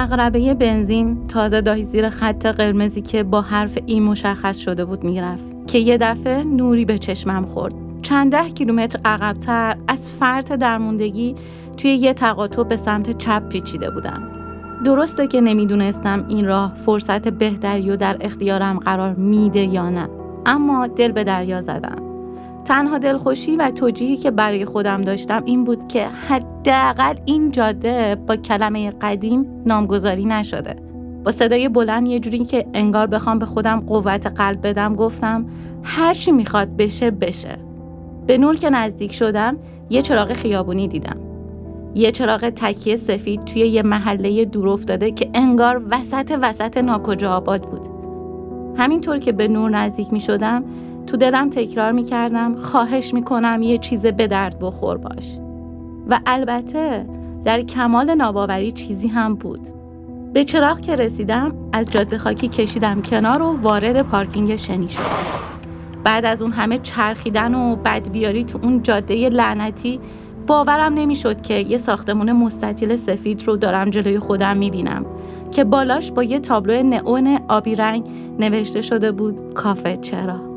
اقربه بنزین تازه داشت زیر خط قرمزی که با حرف ای مشخص شده بود می‌رفت که یه دفعه نوری به چشمم خورد. چند ده کیلومتر عقبتر از فرط درموندگی توی یه تقاطع به سمت چپ پیچیده بودم. درسته که نمی‌دونستم این راه فرصت بهتری و در اختیارم قرار میده یا نه اما دل به دریا زدم. تنها دلخوشی و توجیهی که برای خودم داشتم این بود که حداقل این جاده با کلمه قدیم نامگذاری نشده. با صدای بلند یه جوری که انگار بخوام به خودم قوت قلب بدم گفتم هر چی می‌خواد بشه بشه. به نور که نزدیک شدم یه چراغ خیابونی دیدم. یه چراغ تکیه سفید توی یه محله دور افتاده که انگار وسط وسط ناکجا آباد بود. همینطور که به نور نزدیک می شدم تو دلم تکرار می کردم خواهش می کنم یه چیز به درد بخور باش. و البته در کمال ناباوری چیزی هم بود. به چراغ که رسیدم از جاده خاکی کشیدم کنار و وارد پارکینگ شنی شدم. بعد از اون همه چرخیدن و بدبیاری تو اون جاده لعنتی باورم نمی‌شد که یه ساختمون مستطیل سفید رو دارم جلوی خودم می‌بینم که بالاش با یه تابلو نئون آبی رنگ نوشته شده بود کافه چرا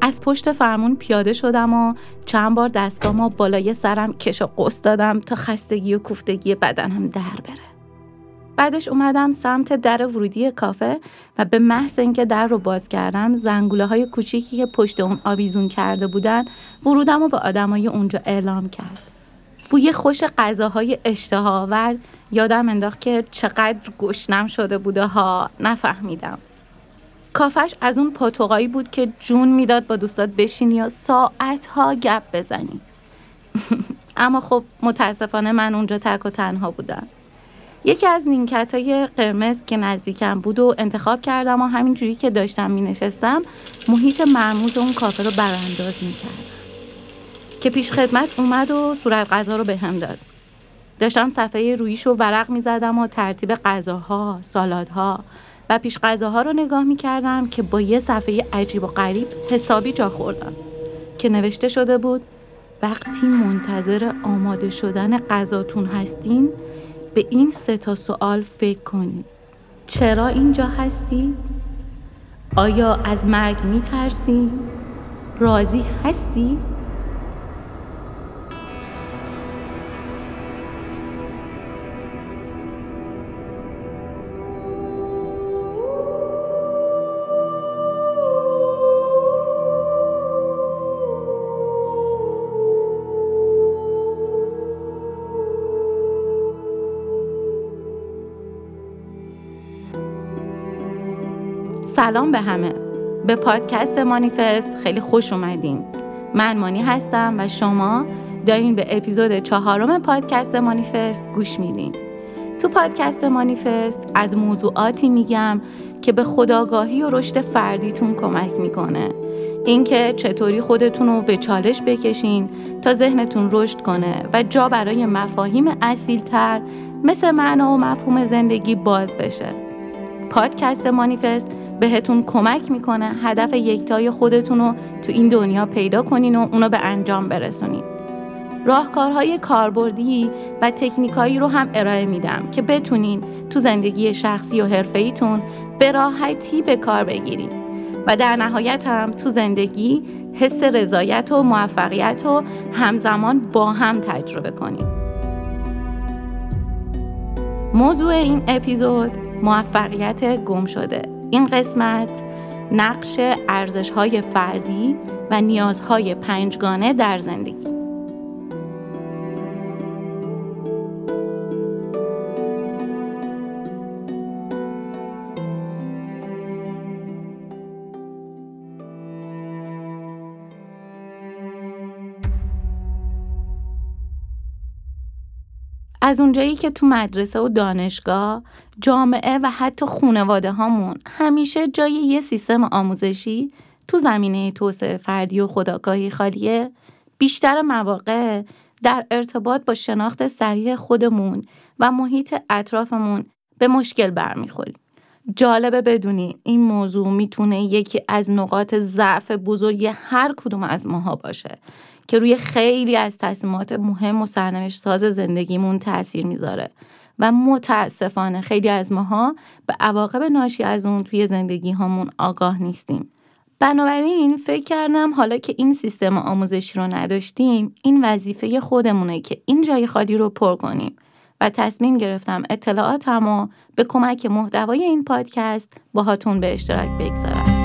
از پشت فرمون پیاده شدم و چند بار دستامو بالای سرم کش و قص دادم تا خستگی و کوفتگی بدنم در بره. بعدش اومدم سمت در ورودی کافه و به محض اینکه در رو باز کردم زنگوله های کوچیکی که پشت اون آویزون کرده بودن ورودم رو به آدمای اونجا اعلام کرد. بوی خوش غذاهای اشتهاور یادم انداخت که چقدر گشنم شده بوده ها نفهمیدم. کافش از اون پاتوقایی بود که جون می‌داد با دوستات بشینی یا ساعتها گپ بزنی اما خب متاسفانه من اونجا تک و تنها بودم یکی از نینکت های قرمز که نزدیکم بود و انتخاب کردم و همینجوری که داشتم می نشستم محیط مرموز اون کافه رو برانداز می کردم. که پیش خدمت اومد و صورت غذا رو به هم داد. داشتم صفحه رویش رو ورق می زدم و ترتیب غذاها، سالادها و پیش غذاها رو نگاه می کردم که با یه صفحه عجیب و غریب حسابی جا خوردم که نوشته شده بود وقتی منتظر آماده شدن غذاتون هستین به این سه تا سوال فکر کنید چرا اینجا هستی؟ آیا از مرگ می ترسی؟ راضی هستی؟ سلام به همه. به پادکست مانیفست خیلی خوش اومدین. من مانی هستم و شما دارین به اپیزود چهارم پادکست مانیفست گوش میدین. تو پادکست مانیفست از موضوعاتی میگم که به خداگاهی و رشد فردیتون کمک می‌کنه. اینکه چطوری خودتون رو به چالش بکشین تا ذهنتون رشد کنه و جا برای مفاهیم اصیلتر مثل معنا و مفهوم زندگی باز بشه. پادکست مانیفست بهتون کمک می‌کنه هدف یکتای خودتون رو تو این دنیا پیدا کنین و اونو به انجام برسونین. راهکارهای کاربردی و تکنیکایی رو هم ارائه میدم که بتونین تو زندگی شخصی و حرفه‌ایتون به راحتی به کار بگیرین و در نهایت هم تو زندگی حس رضایت و موفقیت و همزمان با هم تجربه کنین. موضوع این اپیزود موفقیت گم شده این قسمت نقش ارزش های فردی و نیازهای پنجگانه در زندگی. از اونجایی که تو مدرسه و دانشگاه جامعه و حتی خونواده هامون همیشه جای یه سیستم آموزشی تو زمینه توسعه فردی و خداگاهی خالیه. بیشتر مواقع در ارتباط با شناخت صحیح خودمون و محیط اطرافمون به مشکل برمیخوریم. جالبه بدونین این موضوع می‌تونه یکی از نقاط ضعف بزرگی هر کدوم از ماها باشه که روی خیلی از تصمیمات مهم و سرنوشت ساز زندگیمون تاثیر می‌ذاره. و متاسفانه خیلی از ماها به عواقب ناشی از اون توی زندگی هامون آگاه نیستیم. بنابراین فکر کردم حالا که این سیستم آموزشی رو نداشتیم این وظیفه خودمونه که این جای خالی رو پر کنیم و تصمیم گرفتم اطلاعاتم رو به کمک محتوای این پادکست باهاتون به اشتراک بگذارم.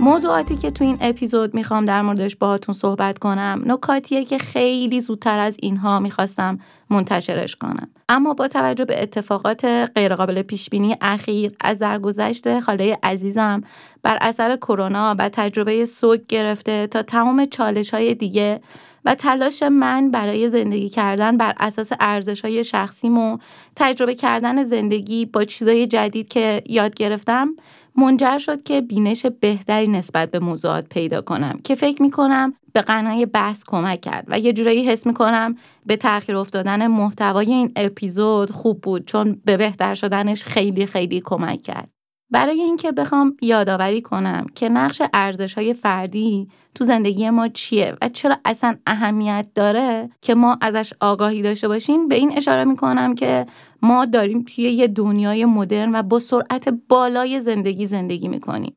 موضوعاتی که تو این اپیزود می‌خوام در موردش باهاتون صحبت کنم نکاتیه که خیلی زودتر از اینها می‌خواستم منتشرش کنم. اما با توجه به اتفاقات غیرقابل پیش بینی اخیر از درگذشت خاله عزیزم بر اثر کرونا و تجربه سوگ گرفته تا تمام چالش های دیگه و تلاش من برای زندگی کردن بر اساس ارزش های شخصیم و تجربه کردن زندگی با چیزای جدید که یاد گرفتم منجر شد که بینش بهتری نسبت به موضوعات پیدا کنم که فکر می کنم به قنای بحث کمک کرد و یه جورایی حس می کنم به تاخیر افتادن محتوای این اپیزود خوب بود چون به بهتر شدنش خیلی خیلی کمک کرد. برای اینکه بخوام یادآوری کنم که نقش ارزش های فردی تو زندگی ما چیه و چرا اصلا اهمیت داره که ما ازش آگاهی داشته باشیم به این اشاره می‌کنم که ما داریم توی یه دنیای مدرن و با سرعت بالای زندگی زندگی می‌کنیم.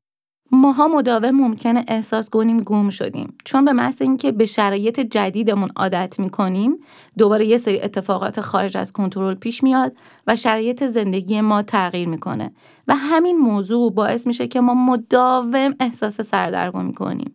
ماها مداوم ممکنه احساس کنیم گم شدیم. چون به محض اینکه به شرایط جدیدمون عادت می‌کنیم دوباره یه سری اتفاقات خارج از کنترل پیش میاد و شرایط زندگی ما تغییر می‌کنه. و همین موضوع باعث میشه که ما مداوم احساس سردرگمی کنیم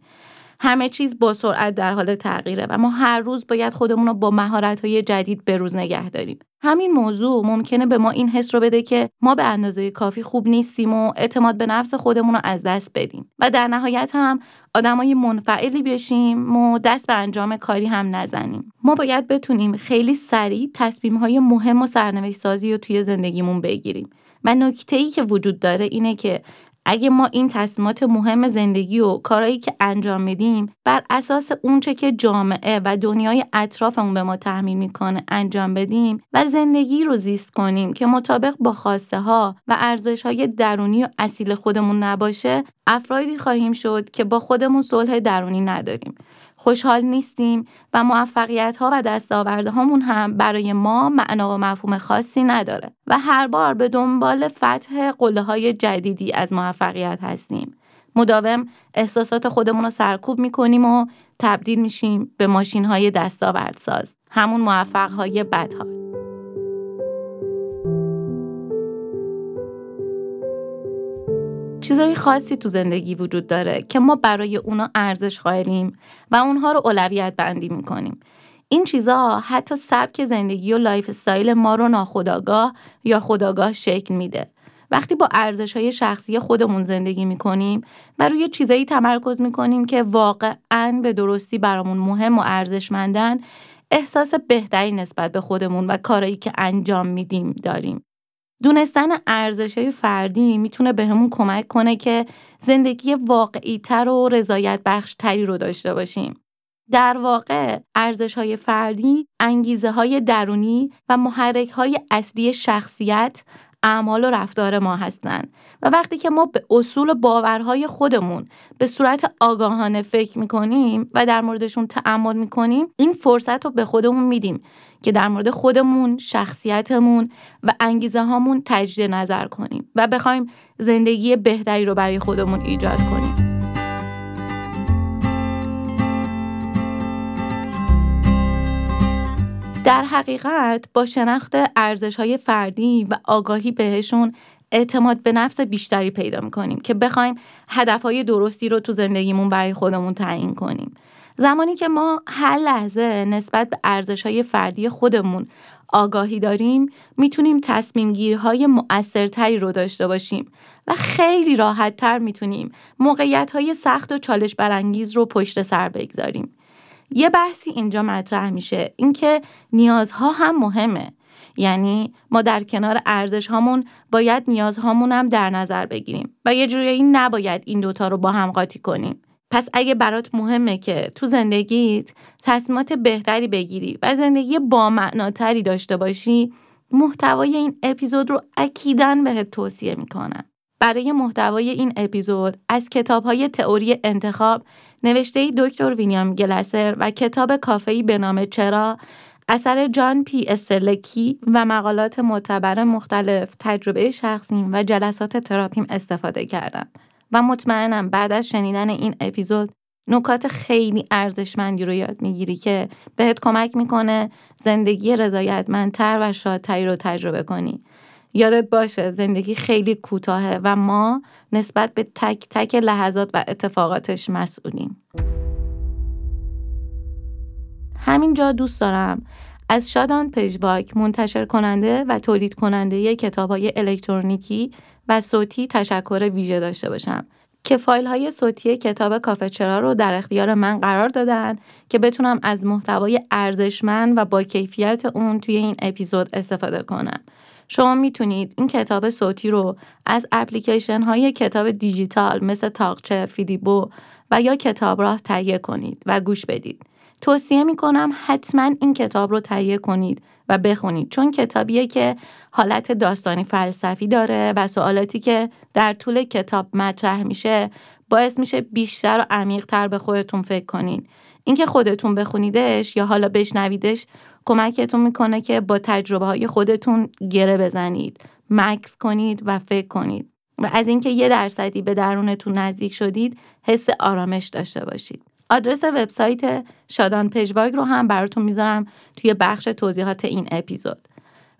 همه چیز با سرعت در حال تغییره و ما هر روز باید خودمون رو با مهارت‌های جدید به روز نگه داریم. همین موضوع ممکنه به ما این حس رو بده که ما به اندازه کافی خوب نیستیم و اعتماد به نفس خودمون رو از دست بدیم و در نهایت هم آدمای منفعلی بشیم و دست به انجام کاری هم نزنیم. ما باید بتونیم خیلی سریع تصمیم‌های مهم و سرنوشت سازی رو توی زندگیمون بگیریم. و نکته ای که وجود داره اینه که اگه ما این تصمیمات مهم زندگی و کارهایی که انجام میدیم بر اساس اونچه که جامعه و دنیای اطرافمون به ما تحمیل می‌کنه انجام بدیم و زندگی رو زیست کنیم که مطابق با خواسته ها و ارزش های درونی و اصیل خودمون نباشه افرادی خواهیم شد که با خودمون صلح درونی نداریم. خوشحال نیستیم و موفقیت ها و دستاورده هامون هم برای ما معنا و مفهوم خاصی نداره و هر بار به دنبال فتح قله های جدیدی از موفقیت هستیم. مداوم احساسات خودمون رو سرکوب می‌کنیم و تبدیل میشیم به ماشین های دستاوردساز همون موفق های بدحال چیزای خاصی تو زندگی وجود داره که ما برای اونا ارزش قائلیم و اونها رو اولویت بندی می‌کنیم. این چیزها حتی سبک زندگی و lifestyle ما رو ناخودآگاه یا خودآگاه شکل میده. وقتی با ارزش های شخصی خودمون زندگی می‌کنیم و روی چیزایی تمرکز می‌کنیم که واقعا به درستی برامون مهم و ارزشمندن احساس بهتری نسبت به خودمون و کارایی که انجام میدیم داریم. دونستن ارزش های فردی می‌تونه بهمون کمک کنه که زندگی واقعی تر و رضایت بخش تری رو داشته باشیم. در واقع ارزش های فردی انگیزه های درونی و محرک های اصلی شخصیت اعمال و رفتار ما هستند و وقتی که ما به اصول و باورهای خودمون به صورت آگاهانه فکر می‌کنیم و در موردشون تعمل می‌کنیم این فرصت رو به خودمون میدیم که در مورد خودمون، شخصیتمون و انگیزه هامون تجدید نظر کنیم و بخوایم زندگی بهتری رو برای خودمون ایجاد کنیم. در حقیقت با شناخت ارزش های فردی و آگاهی بهشون اعتماد به نفس بیشتری پیدا می‌کنیم که بخوایم هدفهای درستی رو تو زندگیمون برای خودمون تعیین کنیم. زمانی که ما هر لحظه نسبت به ارزش های فردی خودمون آگاهی داریم می‌تونیم تصمیم گیرهای مؤثرتری رو داشته باشیم و خیلی راحت تر می‌تونیم موقعیت های سخت و چالش برانگیز رو پشت سر بگذاریم. یه بحثی اینجا مطرح میشه اینکه نیازها هم مهمه یعنی ما در کنار ارزش هامون باید نیازهامون هم در نظر بگیریم و یه جوری نباید این دوتا رو با هم قاطی کنیم پس اگه برات مهمه که تو زندگیت تصمیمات بهتری بگیری و زندگی با معناتری داشته باشی محتوای این اپیزود رو اکیدن بهت توصیه می‌کنم. برای محتوای این اپیزود از کتاب های تئوری انتخاب نوشته دکتر وینیام گلسر و کتاب کافه‌ای به نام چرا اثر جان پی استرلکی و مقالات معتبر مختلف تجربه شخصیم و جلسات تراپیم استفاده کردم و مطمئنم بعد از شنیدن این اپیزود نکات خیلی ارزشمندی رو یاد می‌گیری که بهت کمک می‌کنه زندگی رضایتمندتر و شادتری رو تجربه کنی. یادت باشه زندگی خیلی کوتاهه و ما نسبت به تک تک لحظات و اتفاقاتش مسئولیم. همینجا دوست دارم از شادان پژواک منتشر کننده و تولید کننده کتاب های الکترونیکی و صوتی تشکر ویژه داشته باشم که فایل های صوتی کتاب کافه چرا رو در اختیار من قرار دادن که بتونم از محتوای ارزشمند و با کیفیت اون توی این اپیزود استفاده کنم. شما می‌تونید این کتاب صوتی رو از اپلیکیشن های کتاب دیجیتال مثل تاقچه، فیدیبو و یا کتاب راه تهیه کنید و گوش بدید. توصیه می‌کنم حتما این کتاب رو تهیه کنید و بخونید چون کتابیه که حالت داستانی فلسفی داره و سوالاتی که در طول کتاب مطرح میشه باعث میشه بیشتر و عمیقتر به خودتون فکر کنین. اینکه خودتون بخونیدش یا حالا بشنویدش کمکتون می‌کنه که با تجربه های خودتون گره بزنید مکس کنید و فکر کنید. و از اینکه یه درصدی به درونتون نزدیک شدید حس آرامش داشته باشید. آدرس وبسایت شادان پژواگ رو هم براتون می‌ذارم توی بخش توضیحات این اپیزود.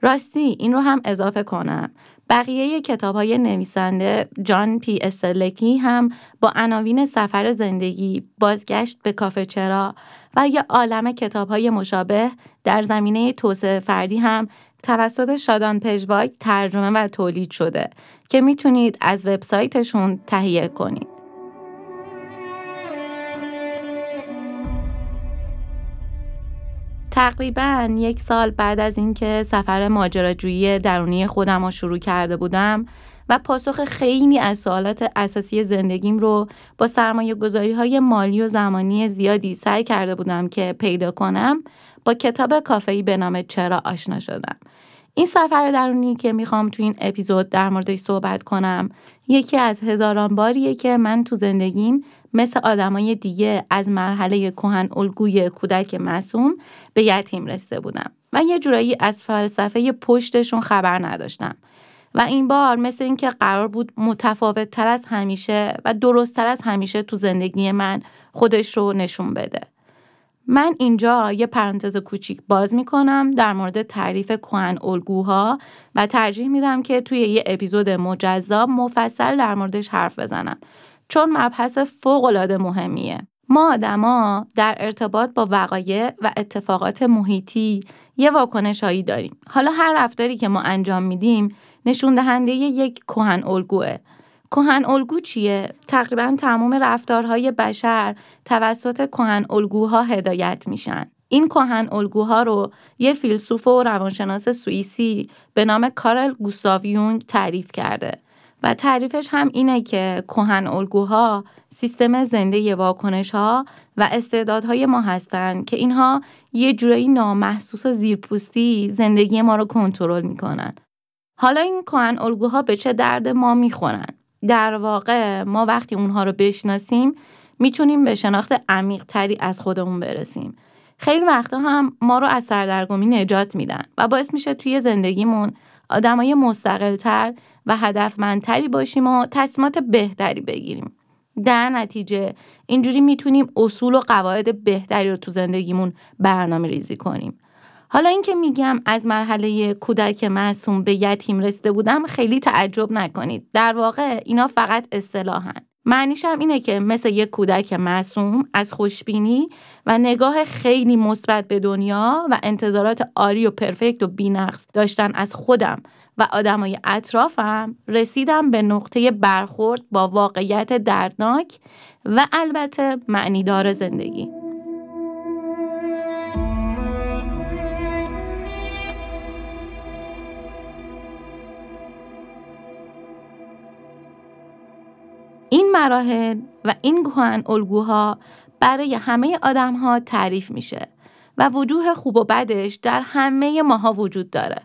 راستی این رو هم اضافه کنم. بقیه کتاب های نویسنده جان پی استرلکی هم با عناوین سفر زندگی، بازگشت به کافه چرا و یه عالم کتاب های مشابه در زمینه توسعه فردی هم توسط شادان پژواگ ترجمه و تولید شده که می‌تونید از وبسایتشون تهیه کنید. تقریبا یک سال بعد از اینکه سفر ماجراجویی درونی خودم رو شروع کرده بودم و پاسخ خیلی از سوالات اساسی زندگیم رو با سرمایه گذاری های مالی و زمانی زیادی سعی کرده بودم که پیدا کنم با کتاب کافهی به نام چرا آشنا شدم. این سفر درونی که می‌خوام تو این اپیزود در موردش صحبت کنم یکی از هزاران باریه که من تو زندگیم مثل آدمای دیگه از مرحله کهن الگوی کودک معصوم به یتیم رسیده بودم و یه جورایی از فلسفه پشتشون خبر نداشتم و این بار مثل اینکه قرار بود متفاوت تر از همیشه و درست تر از همیشه تو زندگی من خودش رو نشون بده. من اینجا یه پرانتز کوچیک باز می‌کنم در مورد تعریف کهن الگوها و ترجیح میدم که توی یه اپیزود مجزا مفصل در موردش حرف بزنم چون مبحث فوقالعاده مهمیه. ما آدما در ارتباط با وقایع و اتفاقات محیطی یه واکنش هایی داریم. حالا هر رفتاری که ما انجام میدیم نشون دهنده یک کهن الگوه. کهن الگو چیه؟ تقریبا تمام رفتارهای بشر توسط کهن الگوها هدایت میشن. این کهن الگوها رو یه فیلسوف و روانشناس سوئیسی به نام کارل گوستاویونگ تعریف کرده. و تعریفش هم اینه که کهن الگوها سیستم زنده واکنش ها و استعدادهای ما هستند که اینها یه جورایی نامحسوس و زیرپوستی زندگی ما رو کنترل می‌کنن. حالا این کهن الگوها به چه درد ما می‌خورن؟ در واقع ما وقتی اونها رو بشناسیم می‌تونیم به شناخت عمیق تری از خودمون برسیم. خیلی وقتا هم ما رو از سردرگمی نجات میدن و باعث میشه توی زندگیمون آدمای مستقلتر و هدفمندتری باشیم و تصمیمات بهتری بگیریم. در نتیجه اینجوری می‌تونیم اصول و قواعد بهتری رو تو زندگیمون برنامه ریزی کنیم. حالا اینکه میگم از مرحله کودک معصوم به یتیم رسیده بودم خیلی تعجب نکنید. در واقع اینا فقط اصطلاحن. معنیش هم اینه که مثل یک کودک معصوم از خوشبینی و نگاه خیلی مثبت به دنیا و انتظارات عالی و پرفکت و بینقص داشتن از خودم و آدمای اطرافم رسیدم به نقطه برخورد با واقعیت دردناک و البته معنیدار زندگی. این مراحل و این کهن الگوها برای همه آدم ها تعریف میشه و وجوه خوب و بدش در همه ماها وجود داره.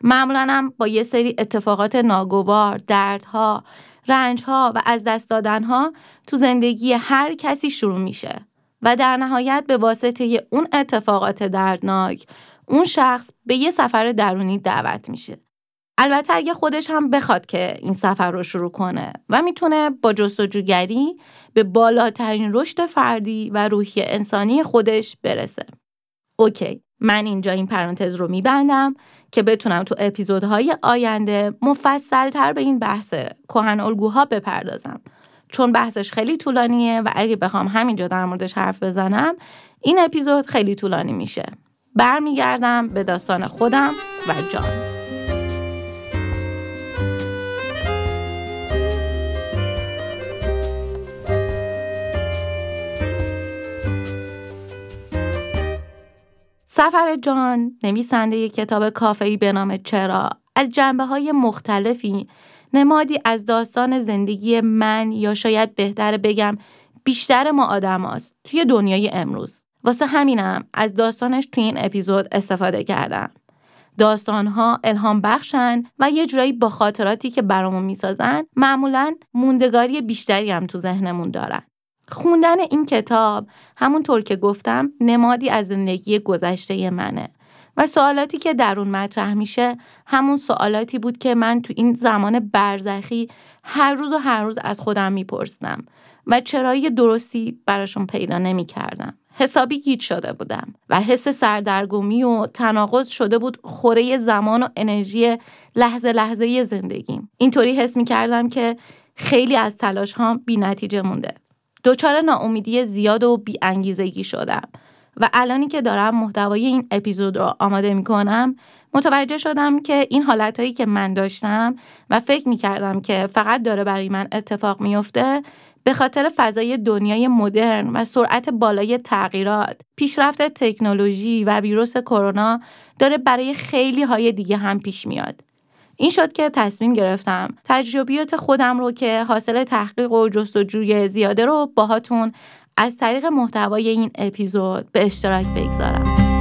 معمولا هم با یه سری اتفاقات ناگوار، دردها، رنجها و از دست دادنها تو زندگی هر کسی شروع میشه و در نهایت به واسطه اون اتفاقات دردناک اون شخص به یه سفر درونی دعوت میشه. البته اگه خودش هم بخواد که این سفر رو شروع کنه و می‌تونه با جستجوگری به بالاترین رشد فردی و روحی انسانی خودش برسه. اوکی من اینجا این پرانتز رو میبندم که بتونم تو اپیزودهای آینده مفصلتر به این بحث کهن الگوها بپردازم. چون بحثش خیلی طولانیه و اگه بخوام همینجا در موردش حرف بزنم این اپیزود خیلی طولانی میشه. برمیگردم به داستان خودم و جان. سفر جان نویسنده کتاب کافهی به نام چرا. از جنبه های مختلفی نمادی از داستان زندگی من یا شاید بهتر بگم بیشتر ما آدم هاست توی دنیای امروز. واسه همینم از داستانش توی این اپیزود استفاده کردم. داستانها الهام بخشن و یه جورایی با خاطراتی که برامون می‌سازن معمولا موندگاری بیشتری هم تو ذهنمون دارن. خوندن این کتاب همونطور که گفتم نمادی از زندگی گذشته منه و سوالاتی که در اون مطرح میشه همون سوالاتی بود که من تو این زمان برزخی هر روز و هر روز از خودم میپرسیدم و چرایی درستی براشون پیدا نمی‌کردم. حسابی گیت شده بودم و حس سردرگمی و تناقض شده بود خوره زمان و انرژی لحظه لحظه زندگیم. اینطوری حس می کردم که خیلی از تلاش ها بی نتیجه مونده. دچار ناامیدی زیاد و بی انگیزگی شدم و الانی که دارم محتوای این اپیزود رو آماده می کنم متوجه شدم که این حالتهایی که من داشتم و فکر می کردم که فقط داره برای من اتفاق میفته به خاطر فضای دنیای مدرن و سرعت بالای تغییرات، پیشرفت تکنولوژی و ویروس کرونا داره برای خیلی های دیگه هم پیش میاد. این شد که تصمیم گرفتم تجربیات خودم رو که حاصل تحقیق و جستجوی زیاده رو باهاتون از طریق محتوای این اپیزود به اشتراک بگذارم.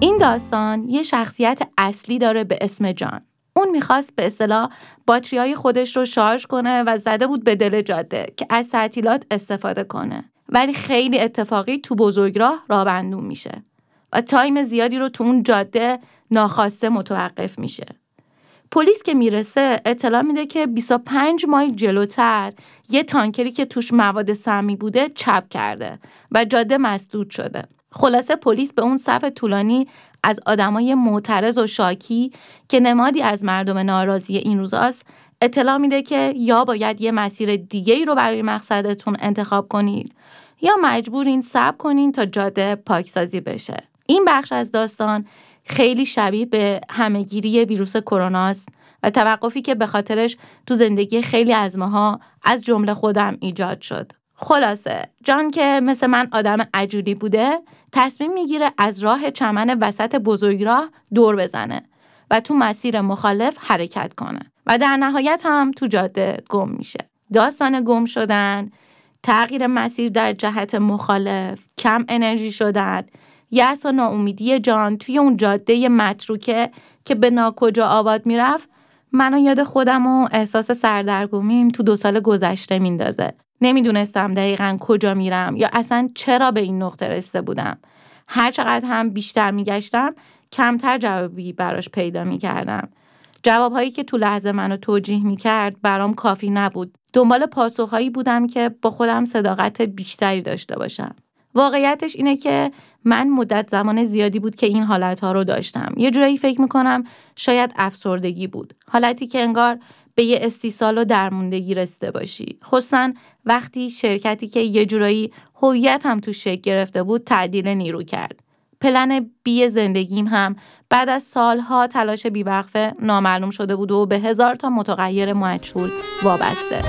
این داستان یه شخصیت اصلی داره به اسم جان. اون می‌خواست به اصطلاح باتری خودش رو شارژ کنه و زده بود به دل جاده که از تعطیلات استفاده کنه. ولی خیلی اتفاقی تو بزرگراه رابندون میشه و تایم زیادی رو تو اون جاده ناخواسته متوقف میشه. پلیس که می‌رسه اطلاع میده که 25 مایل جلوتر یه تانکری که توش مواد سمی بوده چپ کرده و جاده مسدود شده. خلاصه پلیس به اون صف طولانی از آدمای معترض و شاکی که نمادی از مردم ناراضی این روزاست اطلاع میده که یا باید یه مسیر دیگه ای رو برای مقصدتون انتخاب کنید یا مجبورین صبر کنین تا جاده پاکسازی بشه. این بخش از داستان خیلی شبیه به همهگیری ویروس کرونا است و توقفی که به خاطرش تو زندگی خیلی از ماها از جمله خودم ایجاد شد. خلاصه جان که مثل من آدم عجولی بوده تصمیم می‌گیره از راه چمن وسط بزرگراه دور بزنه و تو مسیر مخالف حرکت کنه و در نهایت هم تو جاده گم میشه. داستان گم شدن تغییر مسیر در جهت مخالف، کم انرژی شدن، یأس و ناامیدی جان توی اون جاده متروکه که به ناکجا آباد می‌رفت منو یاد خودم و احساس سردرگمیم تو دو سال گذشته میندازه. نمی‌دونستم دقیقا کجا میرم یا اصلا چرا به این نقطه رسیده بودم. هر چقدر هم بیشتر میگشتم کمتر جوابی براش پیدا می‌کردم. جوابهایی که تو لحظه منو توجیه می‌کرد برام کافی نبود. دنبال پاسخهایی بودم که با خودم صداقت بیشتری داشته باشم. واقعیتش اینه که من مدت زمان زیادی بود که این حالتها رو داشتم. یه جورایی فکر می‌کنم شاید افسردگی بود. حالتی که انگار به یه استیصال و درموندگی رسیده باشی. خصوصا وقتی شرکتی که یه جورایی هویت هم تو شکل گرفته بود تعدیل نیرو کرد. پلن بی زندگیم هم بعد از سالها تلاش بیوقفه نامعلوم شده بود و به هزار تا متغیر مجهول وابسته.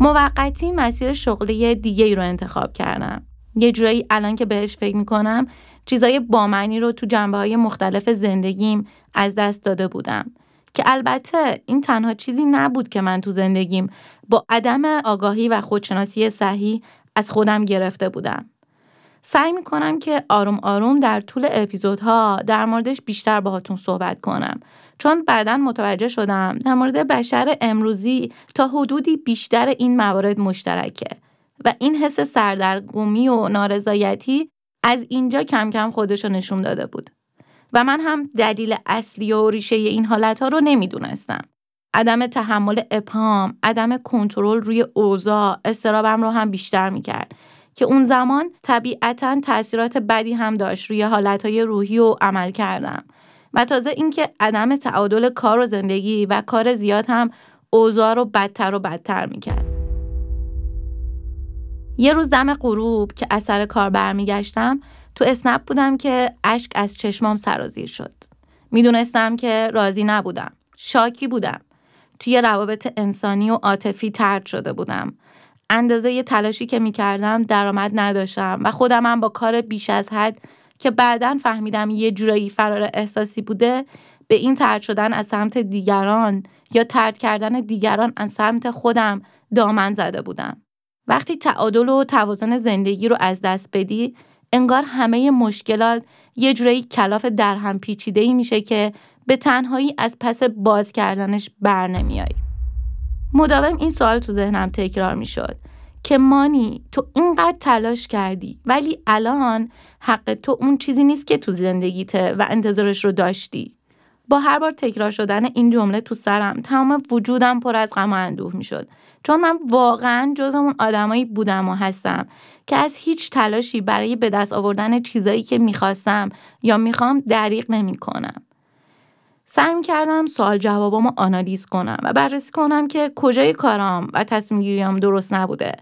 موقتی مسیر شغلی دیگه ای رو انتخاب کردم یه جورایی الان که بهش فکر می‌کنم چیزای بامعنی رو تو جنبه های مختلف زندگیم از دست داده بودم که البته این تنها چیزی نبود که من تو زندگیم با عدم آگاهی و خودشناسی صحیح از خودم گرفته بودم. سعی می‌کنم که آروم آروم در طول اپیزودها در موردش بیشتر باهاتون صحبت کنم چون بعدا متوجه شدم در مورد بشر امروزی تا حدودی بیشتر این موارد مشترکه و این حس سردرگمی و نارضایتی از اینجا کم کم خودش رو نشون داده بود و من هم دلیل اصلی و ریشه این حالت ها رو نمی‌دونستم. عدم تحمل ابهام، عدم کنترل روی اوضاع، استرابم رو هم بیشتر می‌کرد که اون زمان طبیعتا تاثیرات بدی هم داشت روی حالتهای روحی و عمل کردم و تازه اینکه عدم تعادل کار و زندگی و کار زیاد هم اوضاع رو بدتر و بدتر می‌کرد. یه روز دم غروب که اثر کار برمیگشتم تو اسنپ بودم که اشک از چشمام سرازیر شد. می‌دونستم که راضی نبودم. شاکی بودم. توی روابط انسانی و عاطفی ترد شده بودم. اندازه یه تلاشی که می‌کردم درآمد نداشتم و خودمم با کار بیش از حد که بعدا فهمیدم یه جورایی فرار احساسی بوده به این ترد شدن از سمت دیگران یا ترد کردن دیگران از سمت خودم دامن زده بودم. وقتی تعادل و توازن زندگی رو از دست بدی انگار همه مشکلات یه جورایی کلاف درهم پیچیده ای میشه که به تنهایی از پس باز کردنش بر نمیای. مداوم این سوال تو ذهنم تکرار می‌شد که مانی تو اینقدر تلاش کردی ولی الان حق تو اون چیزی نیست که تو زندگیته و انتظارش رو داشتی. با هر بار تکرار شدن این جمله تو سرم تمام وجودم پر از غم و اندوه می‌شد چون من واقعا جز اون آدمایی بودم و هستم که از هیچ تلاشی برای به دست آوردن چیزایی که می‌خواستم یا می‌خوام دریغ نمی کنم. سعی کردم سوال جوابامو آنالیز کنم و بررسی کنم که کجای کارام و تصمیم گیریام درست نبوده.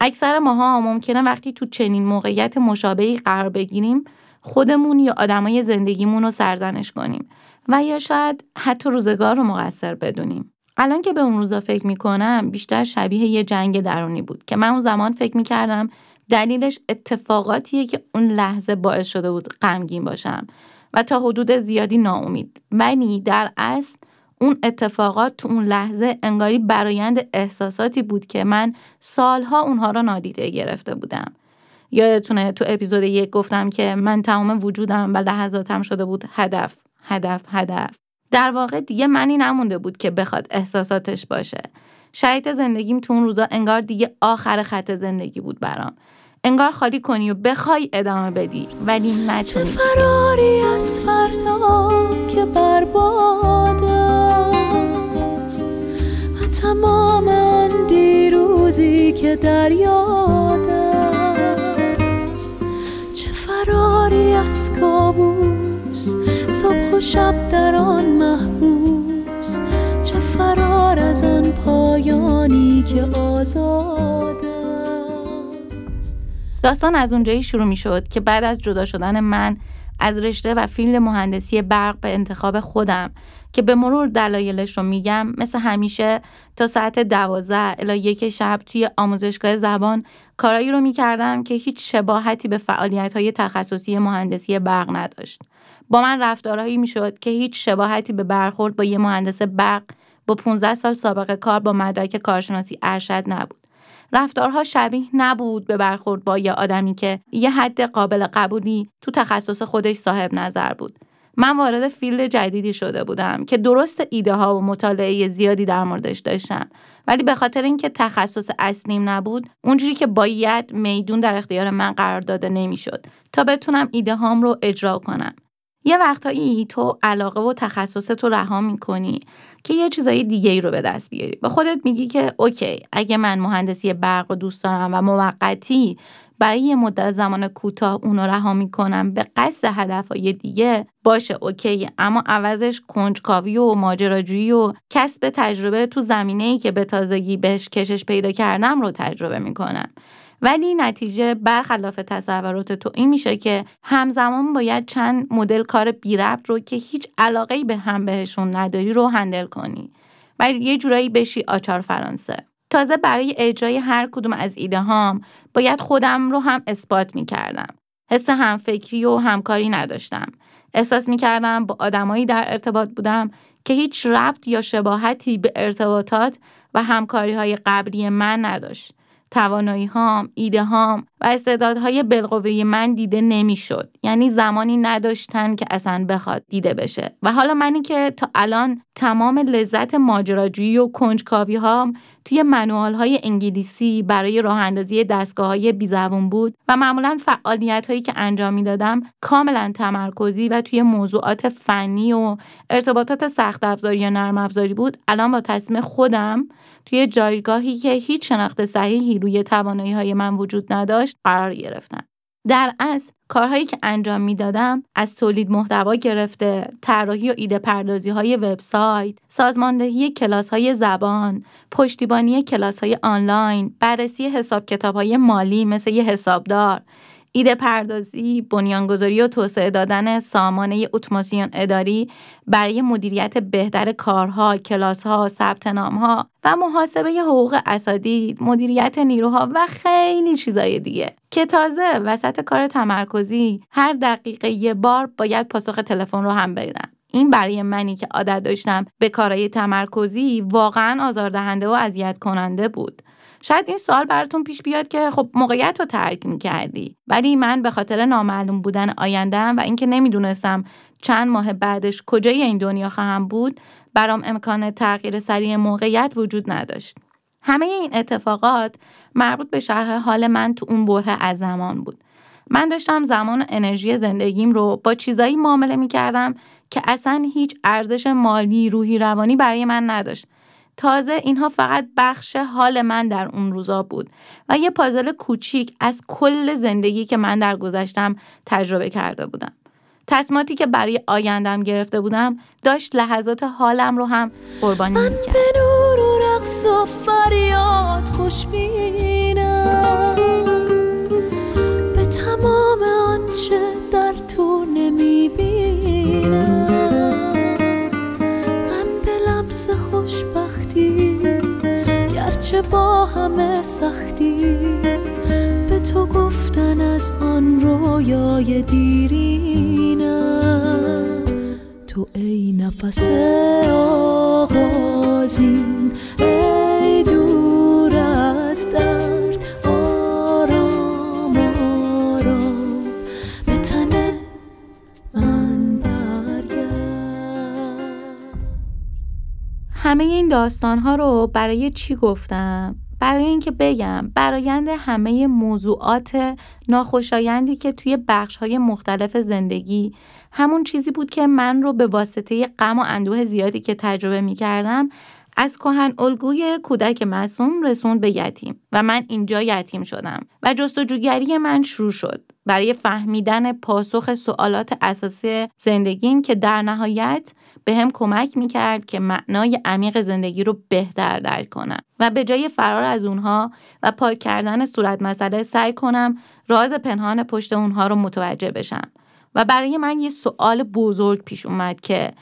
اکثر ماها ممکنه وقتی تو چنین موقعیت مشابهی قرار بگیریم خودمون یا آدمای زندگیمون رو سرزنش کنیم و یا شاید حتی روزگار رو مقصر بدونیم. الان که به اون روزا فکر می‌کنم بیشتر شبیه یه جنگ درونی بود که من اون زمان فکر می‌کردم دلیلش اتفاقاتیه که اون لحظه باعث شده بود غمگین باشم و تا حدود زیادی ناامید. ولی در اصل اون اتفاقات تو اون لحظه انگاری برایند احساساتی بود که من سالها اونها را نادیده گرفته بودم. یادتونه تو اپیزود یک گفتم که من تمام وجودم و لحظاتم شده بود هدف هدف هدف. در واقع دیگه منی نمونده بود که بخواد احساساتش باشه. شرایط زندگیم تو اون روزا انگار دیگه آخر خط زندگی بود برام. انگار خالی کنی و بخوای ادامه بدی ولی نتونی فراری از فردا که برباد و تمام آن دیروزی که در یاد است. چه فراری از کابوس صبح و شب در آن چه فرار از آن پایانی که آزاد داستان از اونجایی شروع می شد که بعد از جدا شدن من از رشته و فیلد مهندسی برق به انتخاب خودم که به مرور دلایلش رو میگم مثل همیشه تا ساعت دوازده الا یک شب توی آموزشگاه زبان کارایی رو می‌کردم که هیچ شباهتی به فعالیت های تخصصی مهندسی برق نداشت. با من رفتارهایی می‌شد که هیچ شباهتی به برخورد با یه مهندس برق با 15 سال سابقه کار با مدرک کارشناسی ارشد نبود. رفتارها شبیه نبود به برخورد با یه آدمی که یه حد قابل قبولی تو تخصص خودش صاحب نظر بود. من وارد field جدیدی شده بودم که درست ایده ها و مطالعه زیادی در موردش داشتم ولی به خاطر اینکه تخصص اصلیم نبود اونجوری که باید میدون در اختیار من قرار داده نمی‌شد تا بتونم ایده هام رو اجرا کنم یه وقتایی تو علاقه و تخصص تو رها می‌کنی که یه چیزای دیگه ای رو به دست بیاری. با خودت میگی که okay اگه من مهندسی برق رو دوست دارم و موقتی برای یه مدت زمان کوتاه اونو رها می‌کنم به قصد هدفهای دیگه باشه اوکی. اما عوضش کنجکاوی و ماجراجویی و کسب تجربه تو زمینه ای که به تازگی بهش کشش پیدا کردم رو تجربه می‌کنم. ولی نتیجه برخلاف تصورات تو این میشه که همزمان باید چند مدل کار بی ربط رو که هیچ علاقه به هم بهشون نداری رو هندل کنی و یه جورایی بشی آچار فرانسه تازه برای اجرای هر کدوم از ایده هام باید خودم رو هم اثبات می کردم. حس همفکری و همکاری نداشتم. احساس می کردم با آدمایی در ارتباط بودم که هیچ ربط یا شباهتی به ارتباطات و همکاری های قبلی من نداشت. توانایی هام، ایده هام و استعدادهای بالقوه من دیده نمی‌شد. یعنی زمانی نداشتن که اصلا بخواد دیده بشه. و حالا منی که تا الان تمام لذت ماجراجویی و کنجکاوی هام توی منوال های انگلیسی برای راه اندازی دستگاه های بیزبون بود و معمولا فعالیت هایی که انجام می‌دادم کاملا تمرکزی و توی موضوعات فنی و ارتباطات سخت افزاری یا نرم افزاری بود الان با تصمیم خودم توی جایگاهی که هیچ شناخت صحیحی روی توانایی های من وجود نداشت قرار گرفتن. در اصل کارهایی که انجام می‌دادم از تولید محتوا گرفته طراحی و ایده پردازی های وبسایت سازماندهی کلاس های زبان پشتیبانی کلاس های آنلاین بررسی حساب کتاب های مالی مثل یه حسابدار. ایده پردازی، بنیانگذاری و توسعه دادن سامانه اتوماسیون اداری برای مدیریت بهتر کارها، کلاسها، ثبت نامها و محاسبه حقوق اساتید، مدیریت نیروها و خیلی چیزای دیگه که تازه وسط کار تمرکزی هر دقیقه یه بار باید پاسخ تلفن رو هم بدم. این برای منی که عادت داشتم به کارهای تمرکزی واقعا آزاردهنده و اذیت کننده بود. شاید این سوال براتون پیش بیاد که خب موقعیت رو ترک می‌کردی. ولی من به خاطر نامعلوم بودن آیندهم و اینکه نمی‌دونستم چند ماه بعدش کجای این دنیا خواهم بود برام امکان تغییر سریع موقعیت وجود نداشت. همه این اتفاقات مربوط به شرح حال من تو اون بره از زمان بود. من داشتم زمان و انرژی زندگیم رو با چیزایی معامله می‌کردم که اصلا هیچ ارزش مالی روحی روانی برای من نداشت. تازه اینها فقط بخش حال من در اون روزا بود و یه پازل کوچیک از کل زندگی که من در گذشتم تجربه کرده بودم. تصمیماتی که برای آیندم گرفته بودم داشت لحظات حالم رو هم قربانی من می‌کرد به نور و رقص و فریاد خوش بینم به تمام آنچه گرچه با همه سختی؟ به تو گفتن از آن رویای دیرینم تو ای نفس آغازین ای دور از درد همه این داستان ها رو برای چی گفتم؟ برای اینکه بگم برایند همه موضوعات ناخوشایندی که توی بخش های مختلف زندگی همون چیزی بود که من رو به واسطه غم و اندوه زیادی که تجربه می کردم از کهن الگوی کودک معصوم رسوند به یتیم و من اینجا یتیم شدم و جستجوگری من شروع شد برای فهمیدن پاسخ سوالات اساسی زندگیم که در نهایت به هم کمک می کرد که معنای عمیق زندگی رو بهتر درک کنم و به جای فرار از اونها و پاک کردن صورت مسئله سعی کنم راز پنهان پشت اونها رو متوجه بشم و برای من یه سوال بزرگ پیش اومد که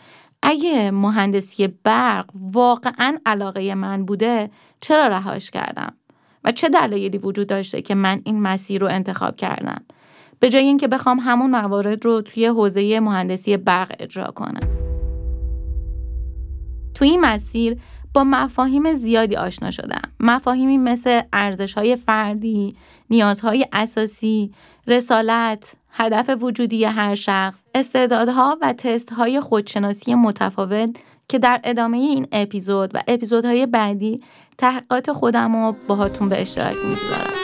اگه مهندسی برق واقعا علاقه من بوده چرا رهاش کردم؟ و چه دلایلی وجود داشته که من این مسیر رو انتخاب کردم؟ به جای اینکه بخوام همون موارد رو توی حوزه مهندسی برق اجرا کنم. توی این مسیر با مفاهیم زیادی آشنا شدم. مفاهیمی مثل ارزش‌های فردی، نیازهای اساسی، رسالت، هدف وجودی هر شخص، استعدادها و تستهای خودشناسی متفاوت که در ادامه این اپیزود و اپیزودهای بعدی تحقیقات خودم رو باهاتون به اشتراک می‌گذارم.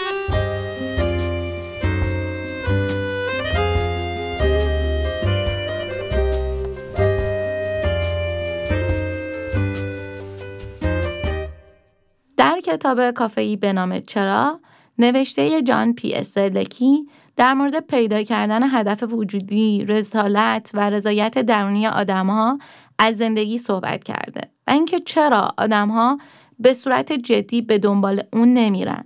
در کتاب کافه‌ای به نام چرا نوشته جان پی استرلکی در مورد پیدا کردن هدف وجودی، رسالت و رضایت درونی آدمها از زندگی صحبت کرده و اینکه چرا آدمها به صورت جدی به دنبال اون نمیرن.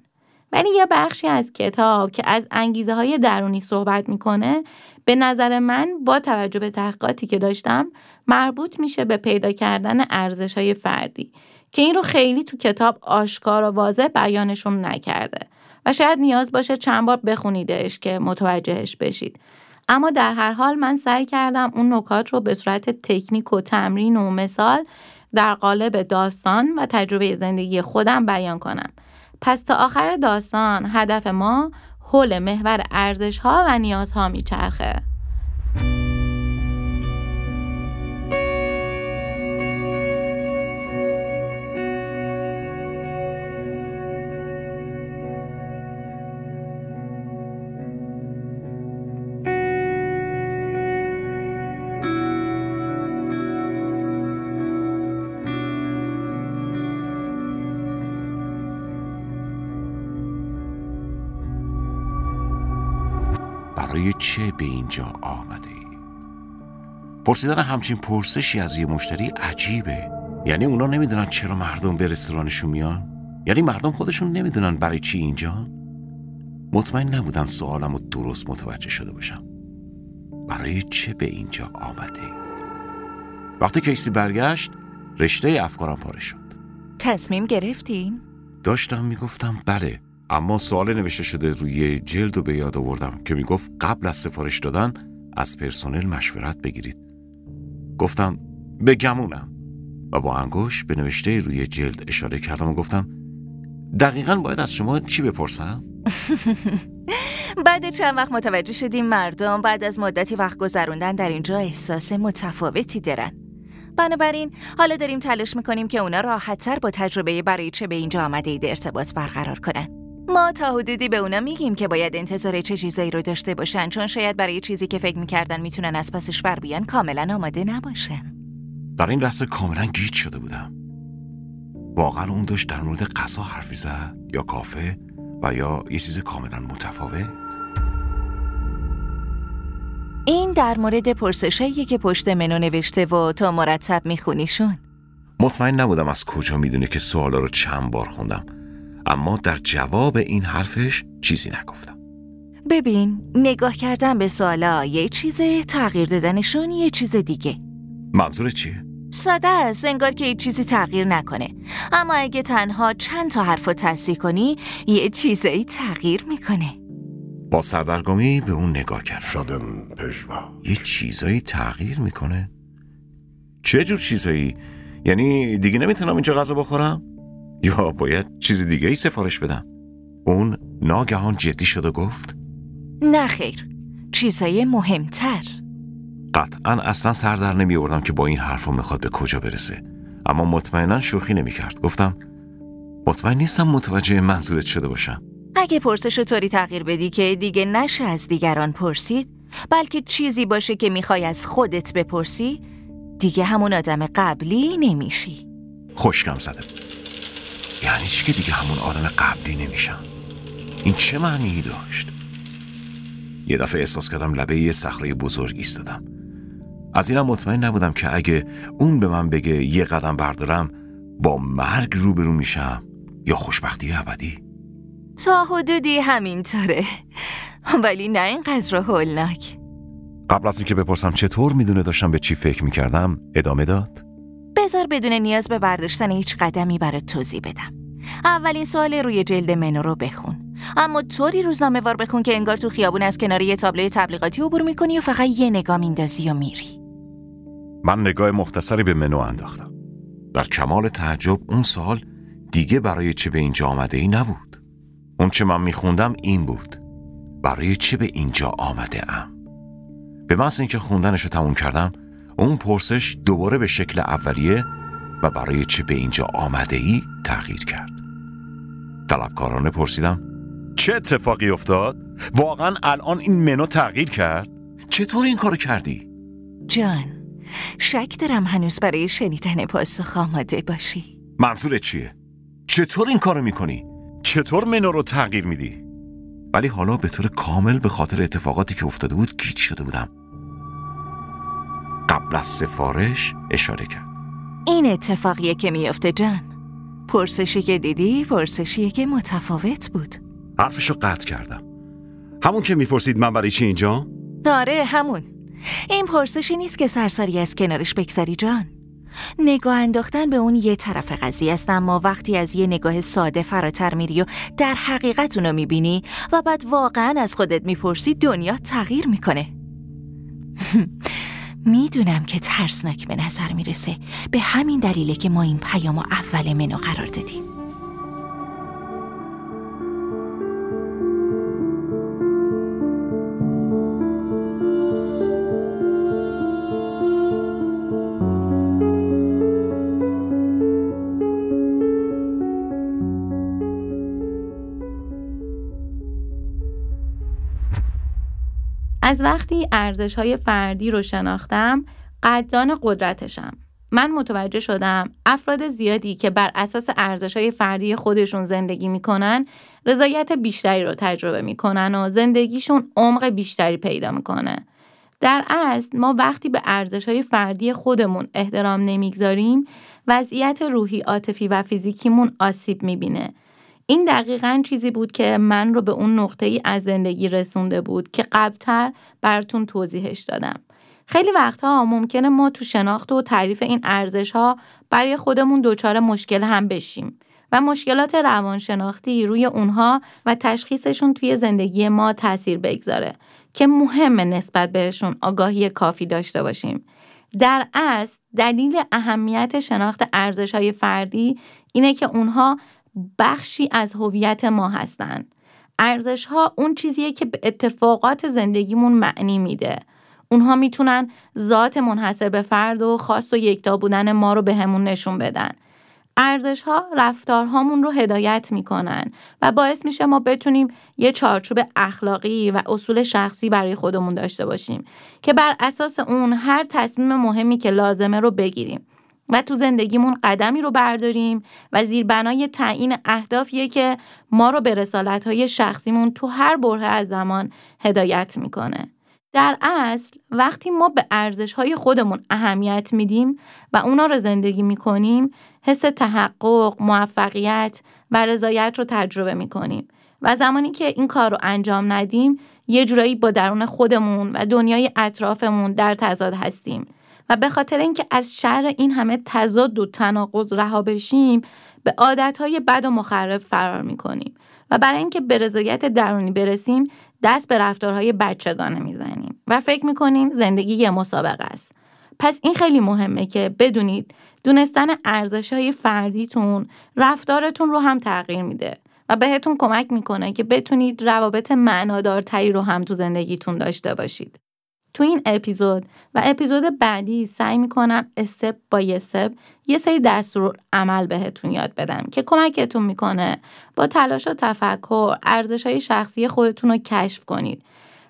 ولی یه بخشی از کتاب که از انگیزه های درونی صحبت می‌کنه به نظر من با توجه به تحقیقاتی که داشتم مربوط میشه به پیدا کردن ارزش های فردی که این رو خیلی تو کتاب آشکار و واضح بیانشون نکرده و شاید نیاز باشه چند بار بخونیدش که متوجهش بشید. اما در هر حال من سعی کردم اون نکات رو به صورت تکنیک و تمرین و مثال در قالب داستان و تجربه زندگی خودم بیان کنم. پس تا آخر داستان هدف ما حول محور ارزش ها و نیازها میچرخه. چه به اینجا آمده ای؟ پرسیدن همچین پرسشی از یه مشتری عجیبه یعنی اونا نمی‌دونن چرا مردم به رستورانشون میان؟ یعنی مردم خودشون نمی‌دونن برای چی اینجا؟ مطمئن نبودم سوالم رو درست متوجه شده باشم برای چه به اینجا آمده ای؟ وقتی کیسی برگشت رشته افکارم پاره شد تصمیم گرفتیم؟ داشتم می‌گفتم بله اما سوال نوشته شده روی جلد و به یاد آوردم که می‌گفت قبل از سفارش دادن از پرسنل مشورت بگیرید. گفتم به گمونم و با انگوش به نوشته روی جلد اشاره کردم و گفتم دقیقا باید از شما چی بپرسم؟ بعد چند وقت متوجه شدیم مردم بعد از مدتی وقت گذروندن در اینجا احساس متفاوتی دارن. بنابراین حالا داریم تلاش می‌کنیم که اونا راحتتر با تجربه برای چه به اینجا آمده اید ارتباط برقرار کنن. ما تا حدودی به اونا میگیم که باید انتظار چه چیزایی رو داشته باشن چون شاید برای چیزی که فکر می‌کردن می‌تونن از پسش بر بیان کاملا آماده نباشن. در این لحظه کاملا گیج شده بودم. واقعا اون داشت در مورد غذا حرفی زد یا کافه و یا یه چیز کاملا متفاوت. این در مورد پرسشایی که پشت منو نوشته و تا مرتب میخونیشون مطمئن نبودم از کجا می‌دونه که سوالا رو چند بار خوندم. اما در جواب این حرفش چیزی نگفتم. ببین نگاه کردن به سوالا یه چیزه تغییر دادنشون یه چیز دیگه. منظور چیه؟ ساده است انگار که هیچ چیزی تغییر نکنه. اما اگه تنها چند تا حرف رو تصدیح کنی یه چیزایی تغییر می‌کنه. با سردرگمی به اون نگاه کردم. شدم پژوا. یه چیزایی تغییر می‌کنه؟ چه جور چیزایی؟ یعنی دیگه نمی‌تونم اینجا غذا بخورم؟ یا باید چیز دیگه ای سفارش بدم؟ اون ناگهان جدی شد و گفت نه خیر چیزای مهمتر. قطعا اصلا سر در نمی آوردم که با این حرفو می‌خواد به کجا برسه. اما مطمئنا شوخی نمی‌کرد گفتم مطمئن نیستم متوجه منظورت شده باشم. اگه پرسش طوری تغییر بدی که دیگه نشه از دیگران پرسید بلکه چیزی باشه که می‌خوای از خودت بپرسی دیگه همون آدم قبلی نمیشی. خوشگم زده یعنی چی که دیگه همون آدم قبلی نمیشم این چه معنی داشت؟ یه دفعه احساس کردم لبه یه صخره بزرگ ایستادم. از اینم مطمئن نبودم که اگه اون به من بگه یه قدم بردارم با مرگ روبرو میشم یا خوشبختی ابدی؟ تا حدودی همینطوره. ولی نه اینقدر هولناک. قبل از اینکه بپرسم چطور می‌دونه داشتم به چی فکر می‌کردم ادامه داد؟ بذار بدون نیاز به برداشتن هیچ قدمی برات توضیح بدم. اولین سوال روی جلد منو رو بخون. اما طوری روزنامه وار بخون که انگار تو خیابون از کنار یه تابلوی تبلیغاتی عبور می‌کنی و فقط یه نگاه میندازی و میری. من نگاه مختصری به منو انداختم. در کمال تعجب اون سال دیگه برای چه به اینجا آمده ای نبود. اون چه من میخوندم این بود. برای چه به اینجا آمده ام به محض اینکه خوندنش رو تموم کردم اون پرسش دوباره به شکل اولیه و برای چه به اینجا آمده ای تغییر کرد طلبکارانه پرسیدم چه اتفاقی افتاد؟ واقعا الان این منو تغییر کرد؟ چطور این کارو کردی؟ جان شک دارم هنوز برای شنیدن پاسخ آماده باشی منظورت چیه؟ چطور این کارو می‌کنی؟ چطور منو رو تغییر میدی؟ ولی حالا به طور کامل به خاطر اتفاقاتی که افتاده بود گیج شده بودم قبل از سفارش اشاره کرد. این اتفاقیه که میافته جان. پرسشی که دیدی پرسشیه که متفاوت بود. حرفشو قطع کردم. همون که می‌پرسید من برای چی اینجا؟ آره همون. این پرسشی نیست که سرسری از کنارش بگذری جان. نگاه انداختن به اون یه طرف قضیه است اما وقتی از یه نگاه ساده فراتر میری و در حقیقت اونو می‌بینی و بعد واقعا از خودت می‌پرسی دنیا تغییر می‌کنه. می‌دونم که ترسناک به نظر می‌رسه. به همین دلیله که ما این پیام اول منو قرار دادیم. از وقتی ارزش های فردی رو شناختم قدردان قدرتشم. من متوجه شدم افراد زیادی که بر اساس ارزش های فردی خودشون زندگی می‌کنن رضایت بیشتری رو تجربه می‌کنن و زندگیشون عمق بیشتری پیدا می‌کنه. در اصل ما وقتی به ارزش های فردی خودمون احترام نمی‌گذاریم وضعیت روحی عاطفی و فیزیکیمون آسیب می‌بینه. این دقیقا چیزی بود که من رو به اون نقطه ای از زندگی رسونده بود که قبلتر براتون توضیحش دادم. خیلی وقتها ممکنه ما تو شناخت و تعریف این ارزش ها برای خودمون دچار مشکل هم بشیم و مشکلات روانشناختی روی اونها و تشخیصشون توی زندگی ما تاثیر بگذاره که مهمه نسبت بهشون آگاهی کافی داشته باشیم. در اصل دلیل اهمیت شناخت ارزش های فردی اینه که اونها بخشی از هویت ما هستن. ارزش ها اون چیزیه که به اتفاقات زندگیمون معنی میده. اونها می‌تونن ذات منحصر به فرد و خاص و یکتا بودن ما رو به همون نشون بدن. ارزش ها رفتارهامون رو هدایت می‌کنن و باعث میشه ما بتونیم یه چارچوب اخلاقی و اصول شخصی برای خودمون داشته باشیم که بر اساس اون هر تصمیم مهمی که لازمه رو بگیریم. و تو زندگیمون قدمی رو برداریم و زیربنای تعیین اهدافیه که ما رو به رسالتهای شخصیمون تو هر بره از زمان هدایت می‌کنه. در اصل وقتی ما به ارزشهای خودمون اهمیت میدیم و اونا رو زندگی می‌کنیم حس تحقق، موفقیت و رضایت رو تجربه می‌کنیم و زمانی که این کار رو انجام ندیم یه جورایی با درون خودمون و دنیای اطرافمون در تضاد هستیم و به خاطر اینکه از شر این همه تضاد و تناقض رها بشیم به عادتهای بد و مخرب فرار می‌کنیم و برای اینکه به رضایت درونی برسیم دست به رفتارهای بچگانه می‌زنیم و فکر می‌کنیم زندگی یه مسابقه است پس این خیلی مهمه که بدونید دونستن ارزش های فردیتون رفتارتون رو هم تغییر میده و بهتون کمک می‌کنه که بتونید روابط معنادارتری رو هم تو زندگیتون داشته باشید. تو این اپیزود و اپیزود بعدی سعی می‌کنم استپ با استپ یه سری دستور عمل بهتون یاد بدم که کمکتون می‌کنه با تلاش و تفکر ارزش های شخصی خودتون رو کشف کنید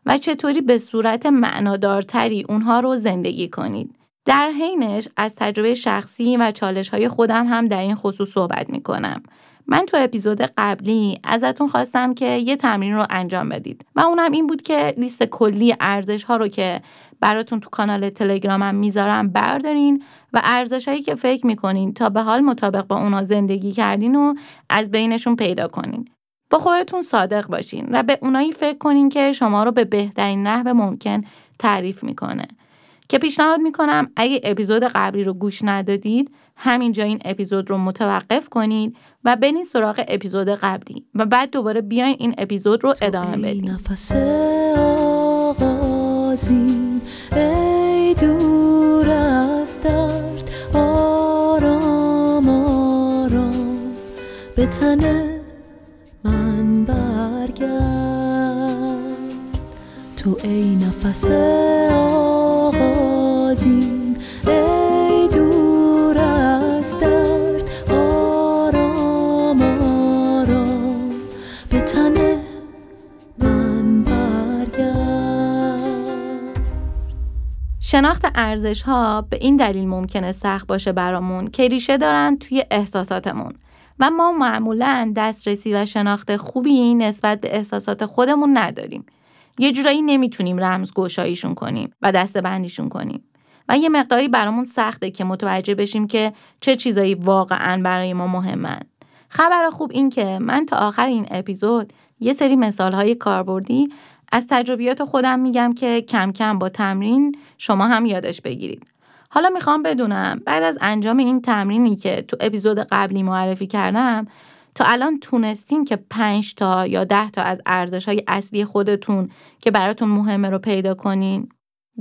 و چطوری به صورت معنادارتری اونها رو زندگی کنید. در حینش از تجربه شخصی و چالش های خودم هم در این خصوص صحبت می‌کنم. من تو اپیزود قبلی ازتون خواستم که یه تمرین رو انجام بدید و اونم این بود که لیست کلی ارزش ها رو که براتون تو کانال تلگرامم می‌ذارم بردارین و ارزش هایی که فکر می‌کنین تا به حال مطابق با اونا زندگی کردین و از بینشون پیدا کنین. با خودتون صادق باشین و به اونایی فکر کنین که شما رو به بهترین نحو ممکن تعریف می‌کنه. که پیشنهاد می‌کنم اگه اپیزود قبلی رو گوش ندادید همینجا این اپیزود رو متوقف کنید و برین سراغ اپیزود قبلی و بعد دوباره بیاین این اپیزود رو ادامه بدین نفس آغازین ای دور از درد آرام آرام به تن من برگرد. تو ای نفس شناخت ارزش ها به این دلیل ممکنه سخت باشه برامون که ریشه دارن توی احساساتمون و ما معمولا دسترسی و شناخت خوبی نسبت به احساسات خودمون نداریم. یه جورایی نمی‌تونیم رمز گشاییشون کنیم و دسته بندیشون کنیم. و یه مقداری برامون سخته که متوجه بشیم که چه چیزایی واقعا برای ما مهمن. خبر خوب این که من تا آخر این اپیزود یه سری مثالهای کاربردی از تجربیات خودم میگم که کم کم با تمرین شما هم یادش بگیرید. حالا می‌خوام بدونم بعد از انجام این تمرینی که تو اپیزود قبلی معرفی کردم تا الان تونستین که 5 تا یا 10 تا از ارزش های اصلی خودتون که براتون مهمه رو پیدا کنین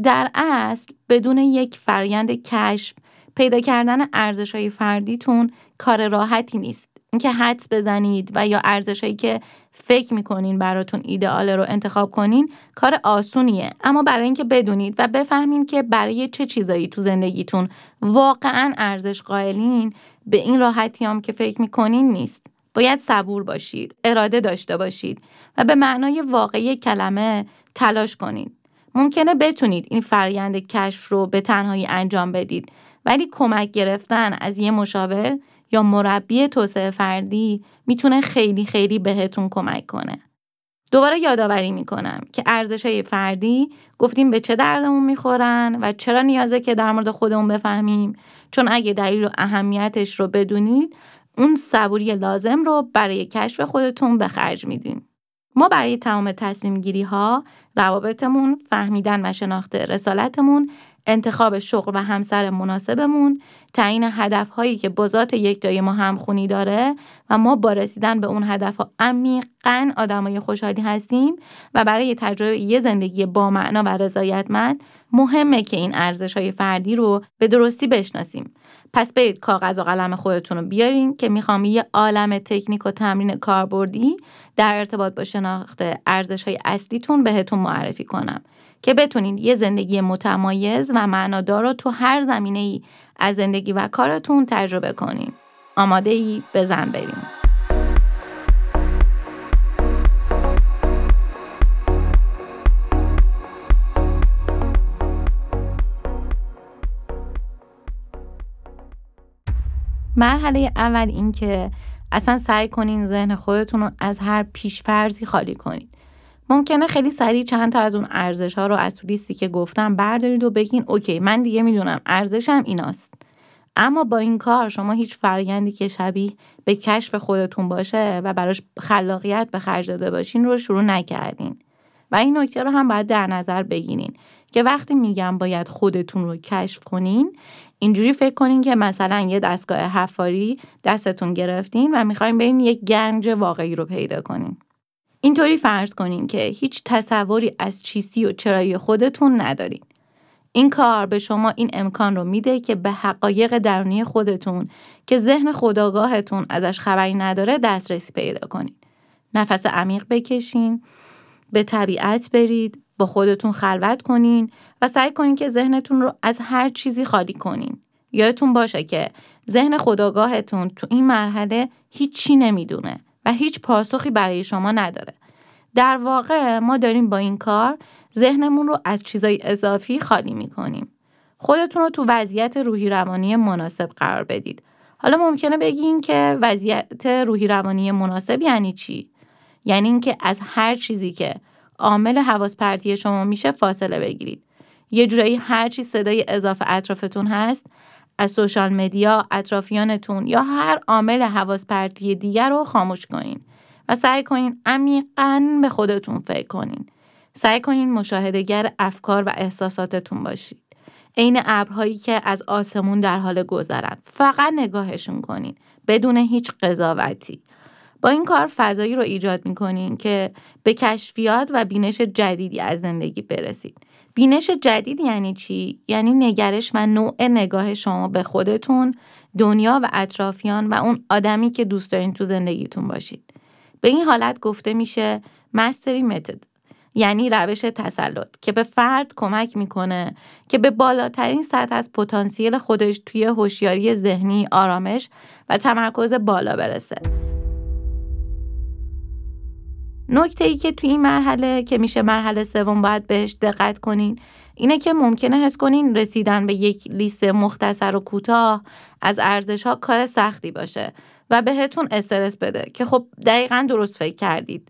در اصل بدون یک فرایند کشف پیدا کردن ارزش های فردیتون کار راحتی نیست اینکه حدس بزنید و یا ارزشهایی که فکر می‌کنین براتون ایدئال رو انتخاب کنین کار آسونیه. اما برای اینکه بدونید و بفهمین که برای چه چیزایی تو زندگیتون واقعا ارزش قائلین به این راحتی هم که فکر می‌کنین نیست. باید صبور باشید اراده داشته باشید و به معنای واقعی کلمه تلاش کنید. ممکنه بتونید این فرایند کشف رو به تنهایی انجام بدید ولی کمک گرفتن از یه مشاور یا مربی توسعه فردی می‌تونه خیلی خیلی بهتون کمک کنه. دوباره یادآوری می‌کنم که ارزش های فردی گفتیم به چه دردمون می‌خورن و چرا نیازه که در مورد خودمون بفهمیم چون اگه دلیل و اهمیتش رو بدونید اون صبوری لازم رو برای کشف خودتون به خرج میدین. ما برای تمام تصمیم گیری ها، روابطمون، فهمیدن و شناخت رسالتمون انتخاب شغل و همسر مناسبمون، تعیین هدفهایی که با ذات یکتای ما همخونی داره و ما با رسیدن به اون هدفها عمیقا آدمای خوشحالی هستیم و برای تجربه یه زندگی با معنا و رضایتمند مهمه که این ارزش های فردی رو به درستی بشناسیم. پس برید کاغذ و قلم خودتون رو بیارین که می‌خوام یه عالم تکنیک و تمرین کاربردی در ارتباط با شناخت ارزش های اصلیتون بهتون معرفی کنم. که بتونید یه زندگی متمایز و معنادار رو تو هر زمینه ای از زندگی و کارتون تجربه کنین. آماده ای بزن بریم. مرحله اول این که اصلا سعی کنین ذهن خودتون رو از هر پیشفرزی خالی کنید. ممکنه خیلی سریع چند تا از اون ارزش ها رو از تو لیستی که گفتم بردارید و بگین اوکی من دیگه می‌دونم ارزشم ایناست. اما با این کار شما هیچ فرگندی که شبیه به کشف خودتون باشه و براش خلاقیت به خرج داده باشین رو شروع نکردین. و این نکته رو هم باید در نظر بگیرین که وقتی میگم باید خودتون رو کشف کنین اینجوری فکر کنین که مثلا یه دستگاه حفاری دستتون گرفتین و می‌خواین برین یک گنج واقعی رو پیدا کنین. اینطوری فرض کنین که هیچ تصوری از چیستی و چرایی خودتون ندارین. این کار به شما این امکان رو میده که به حقایق درونی خودتون که ذهن خداگاهتون ازش خبری نداره دسترسی پیدا کنید. نفس عمیق بکشین، به طبیعت برید، با خودتون خلوت کنین و سعی کنین که ذهنتون رو از هر چیزی خالی کنین. یادتون باشه که ذهن خداگاهتون تو این مرحله هیچی نمی‌دونه. و هیچ پاسخی برای شما نداره. در واقع ما داریم با این کار ذهنمون رو از چیزای اضافی خالی می‌کنیم. خودتون رو تو وضعیت روحی روانی مناسب قرار بدید. حالا ممکنه بگین که وضعیت روحی روانی مناسب یعنی چی؟ یعنی اینکه از هر چیزی که عامل حواس پرتی شما میشه فاصله بگیرید. یه جورایی هر چی صدای اضافه اطرافتون هست از سوشال مدیا، اطرافیانتون یا هر عامل حواس پرتی دیگر رو خاموش کنین و سعی کنین عمیقا به خودتون فکر کنین. سعی کنین مشاهدهگر افکار و احساساتتون باشید. عین ابرهایی که از آسمون در حال گذرن. فقط نگاهشون کنین بدون هیچ قضاوتی. با این کار فضایی رو ایجاد می‌کنین که به کشفیات و بینش جدیدی از زندگی برسید. بینش جدید یعنی چی؟ یعنی نگرش و نوع نگاه شما به خودتون، دنیا و اطرافیان و اون آدمی که دوست دارین تو زندگیتون باشید. به این حالت گفته میشه مستری متد یعنی روش تسلط که به فرد کمک می‌کنه که به بالاترین سطح از پتانسیل خودش توی هوشیاری ذهنی، آرامش و تمرکز بالا برسه. نکته ای که توی این مرحله که میشه مرحله سوم باید بهش دقت کنین اینه که ممکنه حس کنین رسیدن به یک لیست مختصر و کوتاه از ارزش ها کار سختی باشه و بهتون استرس بده که خب دقیقا درست فکر کردید.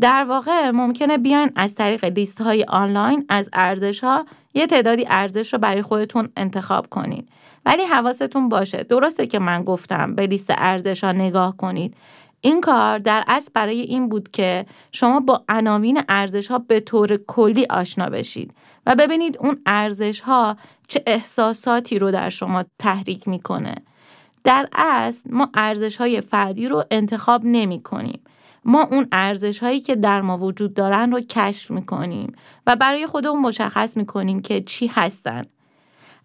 در واقع ممکنه بیاین از طریق لیست های آنلاین از ارزش ها یه تعدادی ارزش رو برای خودتون انتخاب کنین. ولی حواستون باشه درسته که من گفتم به لیست ارزش ها نگاه کنید این کار در اصل برای این بود که شما با عناوین ارزش ها به طور کلی آشنا بشید و ببینید اون ارزش ها چه احساساتی رو در شما تحریک می‌کنه. در اصل ما ارزش های فردی رو انتخاب نمی کنیم. ما اون ارزش هایی که در ما وجود دارن رو کشف می‌کنیم و برای خودمون مشخص می‌کنیم که چی هستن.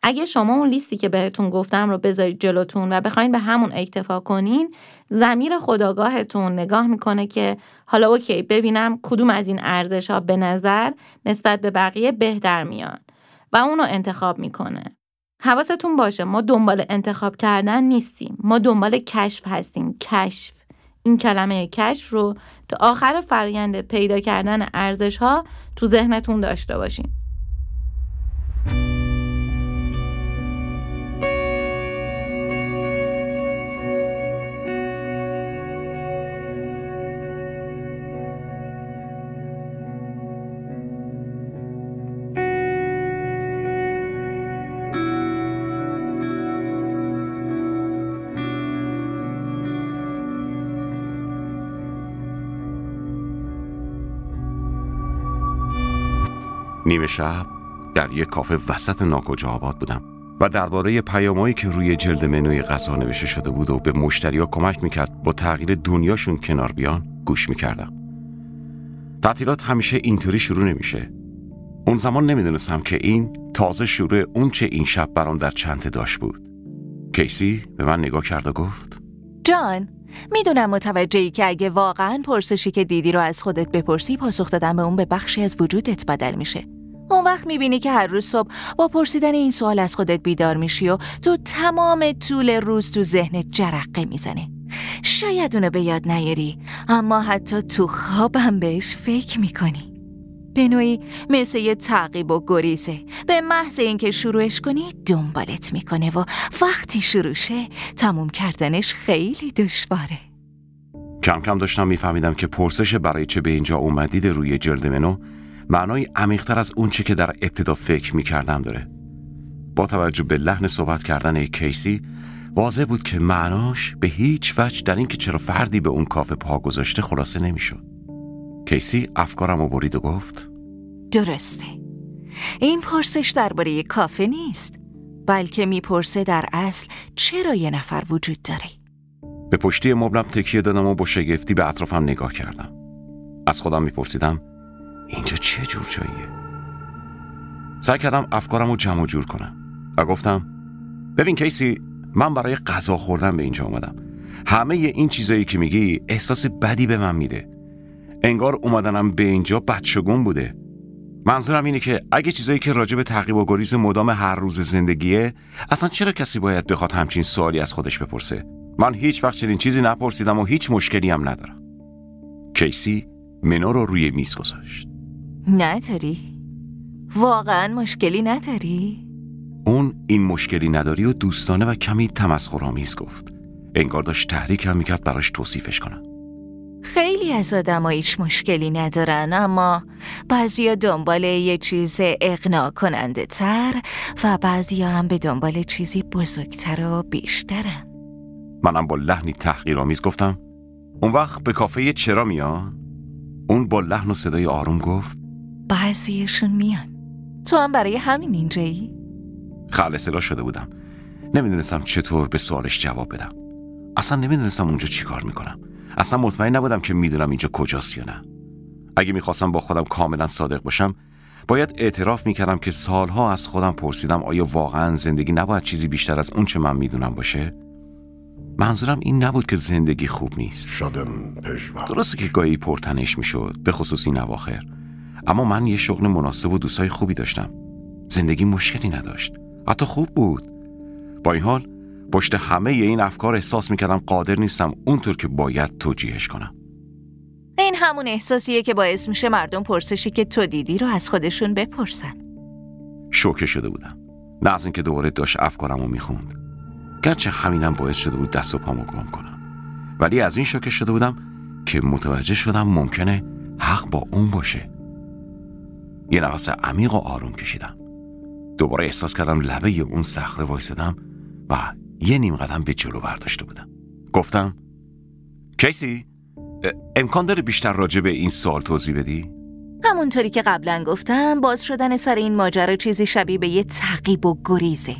اگه شما اون لیستی که بهتون گفتم رو بذارید جلوتون و بخواین به همون اکتفا کنین زمیر خداگاهتون نگاه می‌کنه که حالا اوکی ببینم کدوم از این ارزش ها به نظر نسبت به بقیه بهتر میان و اونو انتخاب می‌کنه. حواستون باشه ما دنبال انتخاب کردن نیستیم. ما دنبال کشف هستیم. کشف. این کلمه کشف رو تا آخر فرایند پیدا کردن ارزش ها تو ذهنتون داشته باشین. نیمه شب در یک کافه وسط ناکجا آباد بودم و درباره پیامایی که روی جلد منوی غذا نوشته شده بود و به مشتریا کمک می‌کرد با تغییر دنیاشون کنار بیان گوش می‌کردم. تعطیلات همیشه اینطوری شروع نمیشه. اون زمان نمی‌دونستم که این تازه شروع اون چه این شب برام در چند داشت بود. کیسی به من نگاه کرد و گفت جان می‌دونم متوجهی که اگه واقعا پرسشی که دیدی رو از خودت بپرسی پاسخ دادن به اون به بخشی از وجودت بدل میشه. اون وقت می‌بینی که هر روز صبح با پرسیدن این سوال از خودت بیدار میشی و تو تمام طول روز تو ذهنت جرقه می‌زنه شاید اونو به یاد نیاری اما حتی تو خوابم بهش فکر می‌کنی. به نوعی مثل یه تعقیب و گریزه. به محض اینکه شروعش کنی دنبالت می‌کنه و وقتی شروع شه تموم کردنش خیلی دشواره. کم کم داشتم میفهمیدم که پرسش برای چه به اینجا اومدید روی جلد منو معنای عمیقتر از اون چه که در ابتدا فکر می‌کردم داره. با توجه به لحن صحبت کردن کیسی واضح بود که معناش به هیچ وجه در اینکه چرا فردی به اون کافه پا گذاشته خلاصه نمی‌شد. کیسی افکارم و برید و گفت درسته. این پرسش درباره کافه نیست بلکه می‌پرسه در اصل چرا یه نفر وجود داره. به پشتی مبلم تکیه دادم و با شگفتی به اطرافم نگاه کردم. از خودم میپرسیدم اینجا چه جور جاییه؟ سعی کردم افکارم رو جمع جور کنم و گفتم ببین کیسی من برای غذا خوردن به اینجا اومدم. همه این چیزایی که میگی احساس بدی به من میده. انگار اومدنم به اینجا بدشگون بوده. منظورم اینه که اگه چیزایی که راجع به تعقیب و گریز مدام هر روز زندگیه اصلا چرا کسی باید بخواد همچین سوالی از خودش بپرسه؟ من هیچ وقت چنین چیزی نپرسیدم و هیچ مشکلی هم ندارم. کیسی منو رو روی میز گذاشت. نداری؟ واقعا مشکلی نداری؟ اون این مشکلی نداری و دوستانه و کمی تمسخرآمیز گفت انگار داشت تحریکم می‌کرد براش توصیفش کنم خیلی از آدم هیچ مشکلی ندارن اما بعضیا دنبال یه چیز اقناع کننده تر و بعضیا هم به دنبال چیزی بزرگتر و بیشترن منم با لحنی تحقیرآمیز گفتم اون وقت به کافه چرا میان؟ اون با لحن و صدای آروم گفت بعضیشون میان. تو هم برای همین اینجایی؟ خلصلا شده بودم. نمی‌دونستم چطور به سوالش جواب بدم. اصلا نمی‌دونستم اونجا چیکار می‌کنم. اصلا مطمئن نبودم که می‌دونم اینجا کجاست یا نه. اگه می‌خواستم با خودم کاملا صادق باشم باید اعتراف می‌کردم که سالها از خودم پرسیدم آیا واقعا زندگی نباید چیزی بیشتر از اون چه من می‌دونم باشه؟ منظورم این نبود که زندگی خوب نیست. شدم پژمان درسته که گاهی پرتنش می‌شد به خصوص این اواخر. اما من یه شغل مناسب و دوستای خوبی داشتم. زندگی مشکلی نداشت. حتی خوب بود. با این حال پشت همه این افکار احساس می‌کردم قادر نیستم اونطور که باید توجیهش کنم. این همون احساسیه که باعث میشه مردم پرسشی که تو دیدی رو از خودشون بپرسن. شوکه شده بودم. نه از اینکه دوباره داشت افکارم رو می‌خوند. گرچه همینم باعث شده بود دست و پامو گم کنم. ولی از این شوکه شده بودم که متوجه شدم ممکنه حق با اون باشه. یه نفس عمیق و آروم کشیدم. دوباره احساس کردم لبه اون صخره وایسادم و یه نیم قدم به جلو برداشته بودم. گفتم کیسی؟ امکان داره بیشتر راجع به این سوال توضیح بدی؟ همونطوری که قبلا گفتم باز شدن سر این ماجرا چیزی شبیه به یه تعقیب و گریزه.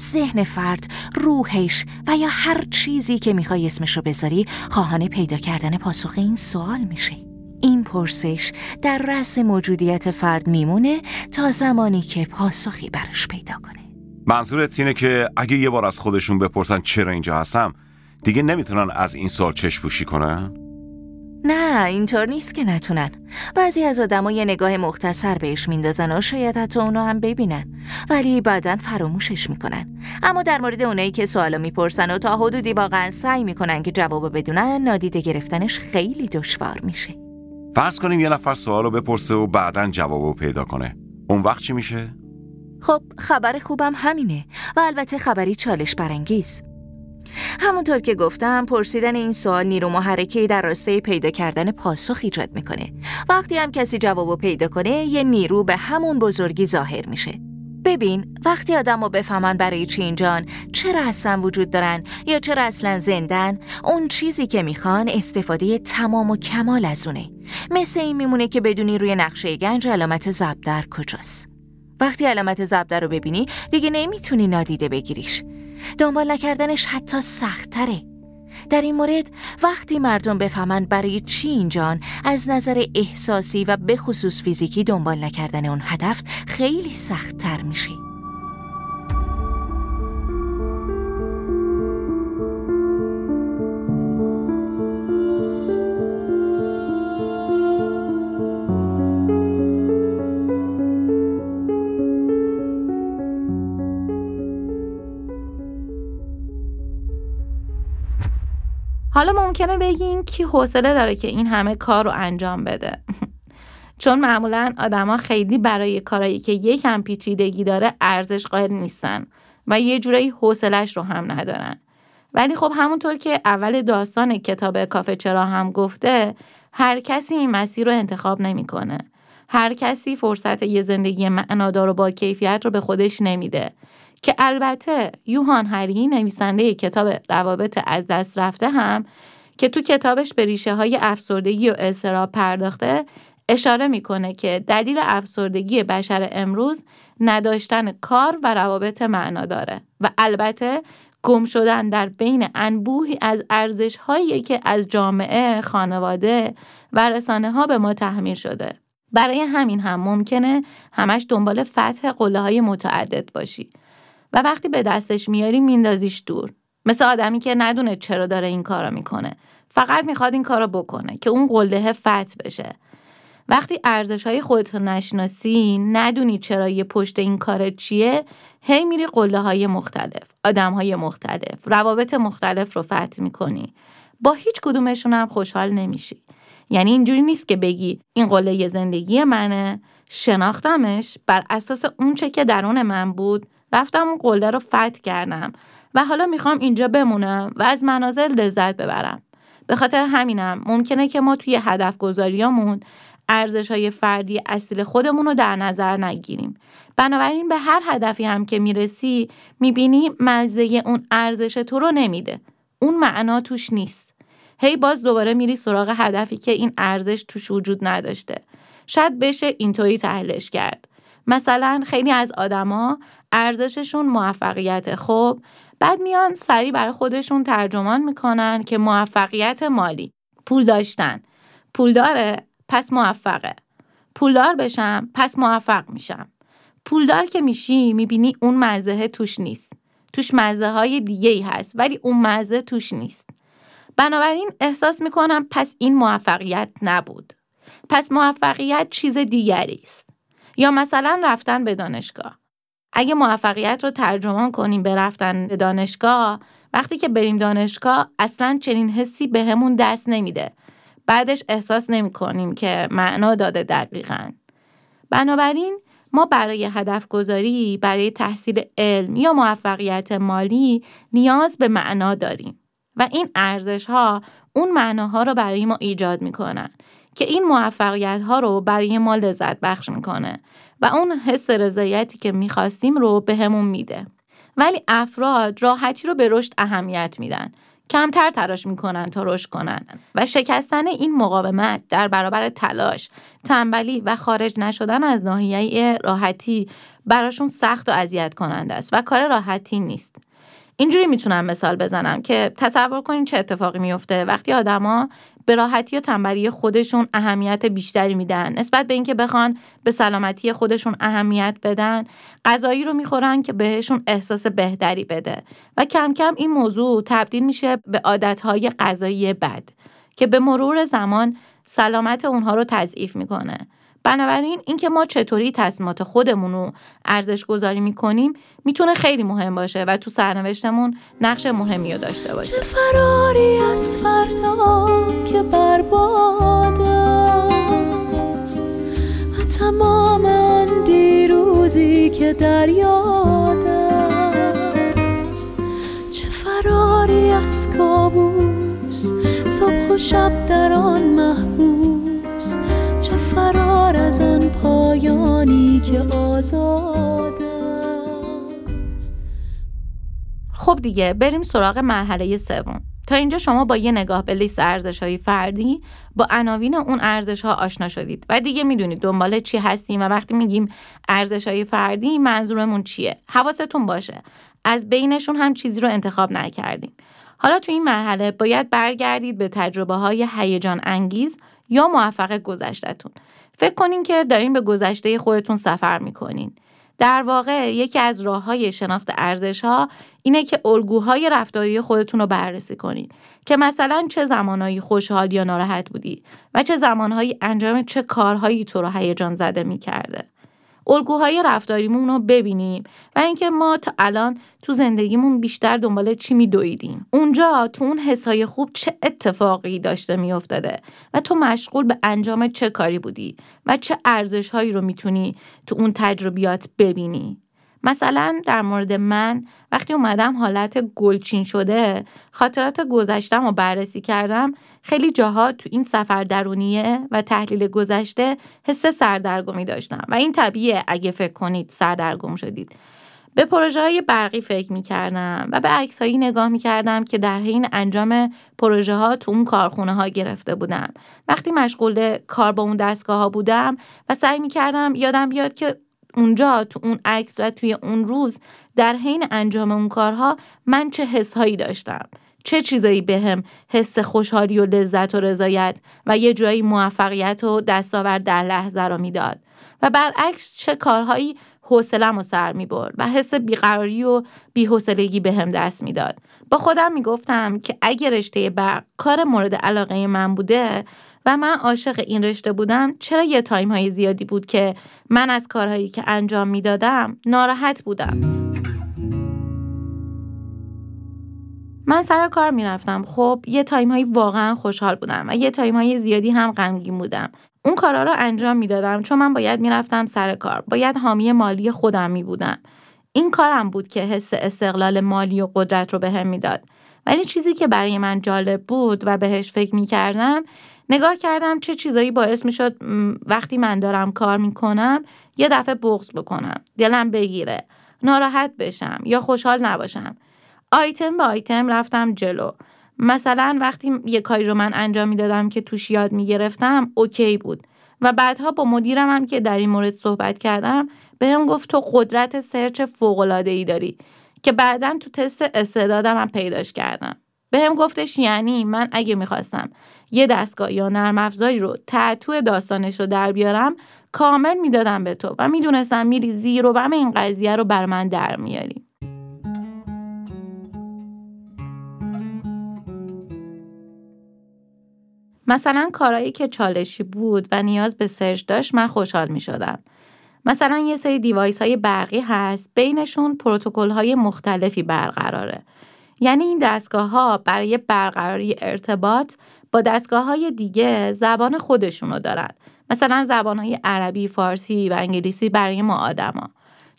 ذهن فرد، روحش و یا هر چیزی که می‌خوای اسمشو بذاری خواهان پیدا کردن پاسخ این سوال میشه. این پرسش در رأس موجودیت فرد میمونه تا زمانی که پاسخی براش پیدا کنه. منظورت اینه که اگه یه بار از خودشون بپرسن چرا اینجا هستم دیگه نمی‌تونن از این سوال چشم پوشی کنن؟ نه اینطور نیست که نتونن. بعضی از آدما یه نگاه مختصر بهش میندازن و شاید حتی اونا هم ببینن. ولی بعدا فراموشش می‌کنن. اما در مورد اونایی که سوالا می‌پرسن و تا حدودی واقعا سعی می‌کنن که جواب بدونن نادیده گرفتنش خیلی دشوار میشه. فرض کنیم یه نفر سوالو بپرسه و بعدا جوابو پیدا کنه. اون وقت چی میشه؟ خب خبر خوبم همینه و البته خبری چالش برانگیز. همونطور که گفتم پرسیدن این سوال نیرو محرکه در راستای پیدا کردن پاسخ ایجاد می‌کنه. وقتی هم کسی جوابو پیدا کنه یه نیرو به همون بزرگی ظاهر میشه. ببین وقتی آدم رو بفهمن برای چی اینجان چرا اصلا وجود دارن یا چرا اصلا زندن اون چیزی که می‌خوان استفاده تمام و کمال از اونه. مثل این میمونه که بدونی روی نقشه گنج علامت زبدر کجاست. وقتی علامت زبدر رو ببینی دیگه نمی‌تونی نادیده بگیریش. دنبال نکردنش حتی سختتره. در این مورد وقتی مردم بفهمند برای چی اینجان از نظر احساسی و به خصوص فیزیکی دنبال نکردن اون هدف خیلی سختتر میشه حالا ممکنه بگین کی حوصله داره که این همه کار رو انجام بده. چون معمولا آدما خیلی برای کارایی که یکم پیچیدگی داره ارزش قائل نیستن و یه جورایی حوصلش رو هم ندارن. ولی خب همونطور که اول داستان کتاب کافه چرا هم گفته هر کسی این مسیر رو انتخاب نمی‌کنه. هر کسی فرصت یه زندگی معنادار و با کیفیت رو به خودش نمیده. که البته یوهان هری نویسنده کتاب روابط از دست رفته هم که تو کتابش به ریشه های افسردگی و اضطراب پرداخته اشاره می‌کنه که دلیل افسردگی بشر امروز نداشتن کار و روابط معنا داره و البته گم شدن در بین انبوهی از ارزش هایی که از جامعه، خانواده و رسانه ها به ما تحمیل شده. برای همین هم ممکنه همش دنبال فتح قله های متعدد باشی و وقتی به دستش میاری میندازیش دور. مثل آدمی که ندونه چرا داره این کارو می‌کنه. فقط می‌خواد این کارو بکنه که اون قله فتح بشه. وقتی ارزش های خودتو نشناسی ندونی چرا یه پشت این کار چیه هی میری قله های مختلف آدم های مختلف روابط مختلف رو فتح می‌کنی. با هیچ کدومشون هم خوشحال نمیشی. یعنی اینجوری نیست که بگی این قله زندگی منه شناختمش بر اساس اون چه که درون من بود رفتم اون قله رو فتح کردم و حالا می‌خوام اینجا بمونم و از مناظر لذت ببرم. به خاطر همینم ممکنه که ما توی هدف گذاریامون ارزش های فردی اصیل خودمون رو در نظر نگیریم. بنابراین به هر هدفی هم که می‌رسی می‌بینی مزه اون ارزش تو رو نمیده. اون معنا توش نیست. هی باز دوباره میری سراغ هدفی که این ارزش توش وجود نداشته. شاید بشه اینطوری تحلیلش کرد. مثلا خیلی از آدما ارزششون موفقیت. خب بعد میان سریع برای خودشون ترجمان می‌کنن که موفقیت مالی. پول داشتن. پول داره پس موفقه. پولدار بشم پس موفق میشم. پولدار که میشی می‌بینی اون مزه توش نیست. توش مزه های دیگه ای هست ولی اون مزه توش نیست. بنابراین احساس می‌کنم پس این موفقیت نبود. پس موفقیت چیز دیگری است. یا مثلا رفتن به دانشگاه. اگه موفقیت رو ترجمان کنیم به رفتن به دانشگاه وقتی که بریم دانشگاه اصلا چنین حسی به همون دست نمیده. بعدش احساس نمی کنیم که معنا داده دقیقا. بنابراین ما برای هدف گذاری برای تحصیل علم یا موفقیت مالی نیاز به معنا داریم و این ارزش ها اون معناها رو برای ما ایجاد می‌کنن که این موفقیت ها رو برای ما لذت بخش می‌کنه. و اون حس رضایتی که می‌خواستیم رو به همون میده. ولی افراد راحتی رو به رشد اهمیت میدن کمتر تلاش می‌کنن تا رشد کنن و شکستن این مقاومت در برابر تلاش، تنبلی و خارج نشدن از ناحیه راحتی براشون سخت و اذیت کننده است و کار راحتی نیست. اینجوری می‌تونم مثال بزنم که تصور کنین چه اتفاقی میفته وقتی آدما به راحتی و تنبلی خودشون اهمیت بیشتری میدن. نسبت به اینکه بخوان به سلامتی خودشون اهمیت بدن غذایی رو می‌خورن که بهشون احساس بهتری بده. و کم کم این موضوع تبدیل میشه به عادتهای غذایی بد که به مرور زمان سلامت اونها رو تضعیف می‌کنه. بنابراین اینکه ما چطوری تصمیمات خودمون رو ارزش گذاری می‌کنیم می‌تونه خیلی مهم باشه و تو سرنوشتمون نقش مهمی رو داشته باشه. چه فراری از فردا که است؟ و تمام آن دیروزی که در است. چه فراری از کابوس صبح و شب در آن محبوس. چه فرار از که آزاد خب دیگه بریم سراغ مرحله سوم. تا اینجا شما با یه نگاه به لیست ارزش های فردی با عناوین اون ارزش ها آشنا شدید. و دیگه می‌دونید دنبال چی هستیم و وقتی میگیم ارزش های فردی منظورمون چیه؟ حواستون باشه. از بینشون هم چیزی رو انتخاب نکردیم. حالا تو این مرحله باید برگردید به تجربه های هیجان انگیز یا موفق گذشتهتون. فکر کنین که دارین به گذشته خودتون سفر می‌کنین در واقع یکی از راه های شناخت ارزش ها اینه که الگوهای رفتاری خودتون رو بررسی کنید که مثلا چه زمانهایی خوشحال یا ناراحت بودی و چه زمانهایی انجام چه کارهایی تو رو هیجان زده می‌کرده. الگوهای رفتاریمون رو ببینیم و اینکه ما تا الان تو زندگیمون بیشتر دنبال چی میدویدیم. اونجا تو اون حسای خوب چه اتفاقی داشته میافتاده و تو مشغول به انجام چه کاری بودی و چه ارزش هایی رو می‌تونی تو اون تجربیات ببینی. مثلا در مورد من وقتی اومدم حالت گلچین شده خاطرات گذشتم رو بررسی کردم خیلی جاها تو این سفر درونیه و تحلیل گذشته حس سردرگمی داشتم و این طبیعه اگه فکر کنید سردرگم شدید به پروژه های برقی فکر می کردم و به عکس هایی نگاه می کردم که در حین انجام پروژه ها تو اون کارخونه ها گرفته بودم. وقتی مشغول کار با اون دستگاه ها بودم و سعی می کردم یادم بیاد که اونجا تو اون عکس و توی اون روز در حین انجام اون کارها من چه حسهایی داشتم چه چیزایی بهم به حس خوشحالی و لذت و رضایت و یه جایی موفقیت و دستاورد در لحظه رو می‌داد و برعکس چه کارهایی حوصلم و سر می برد و حس بیقراری و بیحوصلگی به هم دست می‌داد. با خودم می‌گفتم که اگه رشته برق کار مورد علاقه من بوده و من عاشق این رشته بودم چرا یه تایم های زیادی بود که من از کارهایی که انجام می‌دادم ناراحت بودم؟ من سر کار می‌رفتم. خب یه تایم هایی واقعا خوشحال بودم و یه تایم های زیادی هم غمگین بودم. اون کارا رو انجام می‌دادم چون من باید می‌رفتم سر کار. باید حامی مالی خودم می بودم این کارم بود که حس استقلال مالی و قدرت رو بهم به می‌داد. ولی چیزی که برای من جالب بود و بهش فکر می کردم نگاه کردم چه چیزایی باعث می شد وقتی من دارم کار می کنم یه دفعه بغض بکنم. دلم بگیره. ناراحت بشم یا خوشحال نباشم. آیتم به آیتم رفتم جلو. مثلا وقتی یه کاری رو من انجام می‌دادم که توش یاد می‌گرفتم اوکی بود. و بعدها با مدیرم هم که در این مورد صحبت کردم به هم گفت تو قدرت search فوقلاده ای داری. که بعدا تو تست استعدادم هم پیداش کردم. به هم گفتش یعنی من اگه می‌خواستم یه دستگاه یا نرم افزاری رو ته‌توی داستانش رو در بیارم کامل می‌دادم به تو و می‌دونستم میری زیر و بم این قضیه رو برا من در میاری مثلا کارهایی که چالشی بود و نیاز به search داشت من خوشحال می شدم. مثلا یه سری device های برقی هست بینشون پروتکل های مختلفی برقراره. یعنی این دستگاه ها برای برقراری ارتباط با دستگاه های دیگه زبان خودشونو دارن. مثلا زبان های عربی، فارسی و انگلیسی برای ما آدما.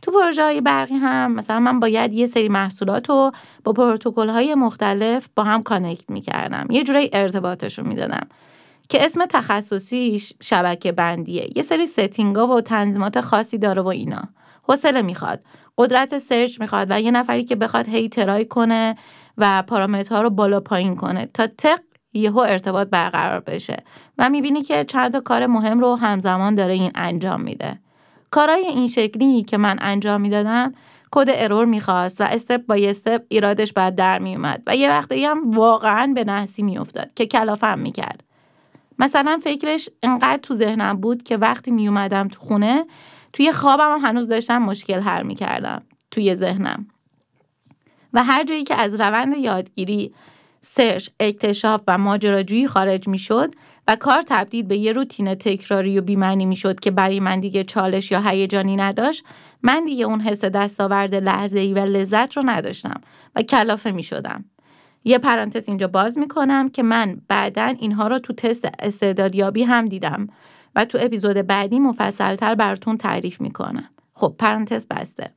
تو پروژه های برقی هم مثلا من باید یه سری محصولات رو با پروتکل های مختلف با هم connect می‌کردم. یه جورایی ارتباطشون می‌دادم. که اسم تخصصیش شبکه بندیه. یه سری setting ا و تنظیمات خاصی داره و اینا. حوصله می‌خواد. قدرت search می‌خواد و یه نفری که بخواد هی try کنه و پارامترها رو بالا پایین کنه تا تق یهو ارتباط برقرار بشه و می‌بینی که چند تا کار مهم رو همزمان داره این انجام میده. کارهای این شکلی که من انجام می‌دادم کد ارور می‌خواست و استپ با استپ ایرادش بعد در میومد و یه وقتی هم واقعا به نحسی میافتاد که کلافم می‌کرد. مثلا فکرش انقدر تو ذهنم بود که وقتی میومدم تو خونه توی خوابم هم هنوز داشتم مشکل حل می‌کردم توی ذهنم. و هر جایی که از روند یادگیری سرچ، اکتشاف و ماجراجویی خارج می‌شد و کار تبدیل به یه روتین تکراری و بیمعنی می‌شد که برای من دیگه چالش یا هیجانی نداشت من دیگه اون حس دستاورد لحظه ای و لذت رو نداشتم و کلافه می شدم. یه پرانتز اینجا باز می‌کنم که من بعدا اینها رو تو تست استعدادیابی هم دیدم و تو اپیزود بعدی مفصلتر براتون تعریف می‌کنم. خب پرانتز بسته.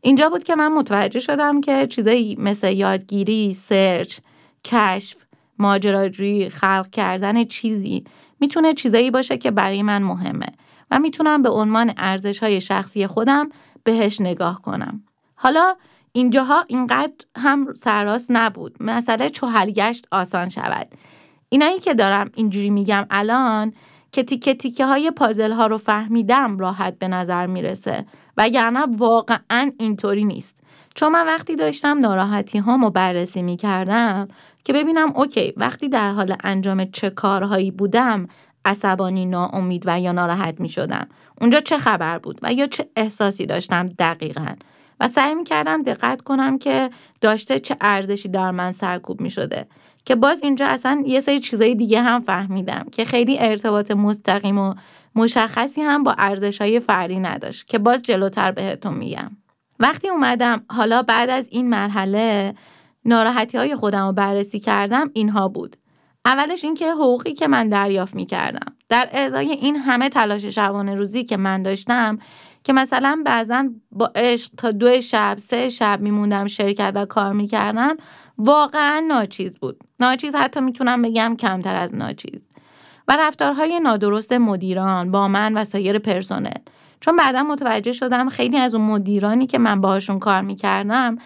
اینجا بود که من متوجه شدم که چیزایی مثل یادگیری، سرچ، کشف، ماجراجویی، خلق کردن چیزی می‌تونه چیزایی باشه که برای من مهمه و می‌تونم به عنوان ارزش های شخصی خودم بهش نگاه کنم. حالا اینجاها اینقدر هم سرراست نبود. مسئله چوهلگشت آسان شود. اینایی که دارم اینجوری میگم الان که تیکه تیکه های پازل ها رو فهمیدم راحت به نظر می‌رسه وگرنه واقعا اینطوری نیست چون من وقتی داشتم ناراحتی هامو بررسی می‌کردم که ببینم اوکی وقتی در حال انجام چه کارهایی بودم عصبانی ناامید و یا ناراحت می شدم اونجا چه خبر بود و یا چه احساسی داشتم دقیقا؟ و سعی می کردم دقت کنم که داشته چه ارزشی در من سرکوب می شده که باز اینجا اصلا یه سری چیزای دیگه هم فهمیدم که خیلی ارتباط مستقیم و مشخصی هم با ارزش های فردی نداشت که باز جلوتر بهتون میگم. وقتی اومدم حالا بعد از این مرحله ناراحتی های خودم رو بررسی کردم اینها بود. اولش اینکه حقوقی که من دریافت می کردم در ازای این همه تلاش شبانه روزی که من داشتم که مثلا بعضا با عشق تا دو شب سه شب میموندم شرکت و کار می‌کردم واقعا ناچیز بود. ناچیز حتی می‌تونم بگم کمتر از ناچیز. و رفتارهای نادرست مدیران با من و سایر پرسنل. چون بعدا متوجه شدم خیلی از اون مدیرانی که من باهاشون کار می‌کردم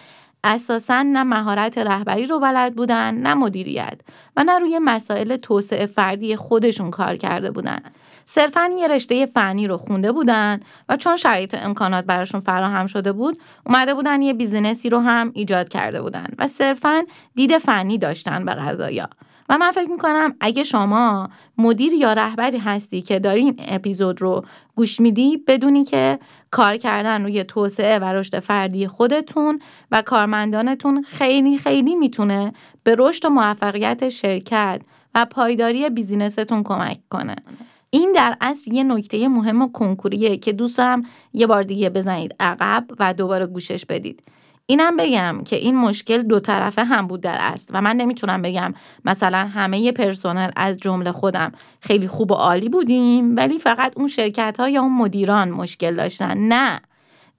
اساسا نه مهارت رهبری رو بلد بودن نه مدیریت و نه روی مسائل توسعه فردی خودشون کار کرده بودن. صرفا یه رشته فنی رو خونده بودن و چون شرایط امکانات براشون فراهم شده بود اومده بودن یه بیزینسی رو هم ایجاد کرده بودن و صرفا دید فنی داشتن به غذایا و من فکر می‌کنم اگه شما مدیر یا رهبری هستی که داری این اپیزود رو گوش میدی بدونی که کار کردن روی توسعه و رشد فردی خودتون و کارمندانتون خیلی خیلی می‌تونه به رشد و موفقیت شرکت و پایداری بیزینستون کمک کنه. این در اصل یه نکته مهم و کنکوریه که دوست دارم یه بار دیگه بزنید عقب و دوباره گوشش بدید. اینم بگم که این مشکل دو طرفه هم بود در است و من نمی‌تونم بگم مثلا همه پرسنل از جمله خودم خیلی خوب و عالی بودیم ولی فقط اون شرکت ها یا اون مدیران مشکل داشتن. نه.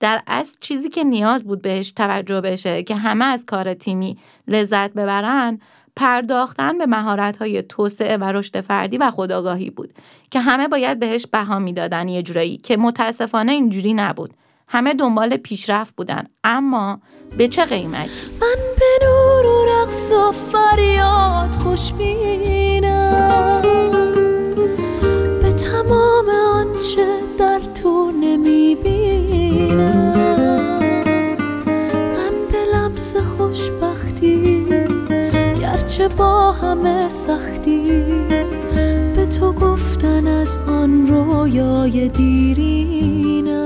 در اصل چیزی که نیاز بود بهش توجه بشه که همه از کار تیمی لذت ببرن پرداختن به مهارت های توسعه و رشد فردی و خداگاهی بود که همه باید بهش بها می‌دادن یه جورایی که متاسفانه اینجوری نبود. همه دنبال پیشرفت بودن. اما به چه قیمت؟ من به نور و رقص و فریاد خوشبینم به تمام آنچه در تو نمی‌بینم. من به لمس خوشبختی گرچه با همه سختی به تو گفتن از آن رویای دیرینم.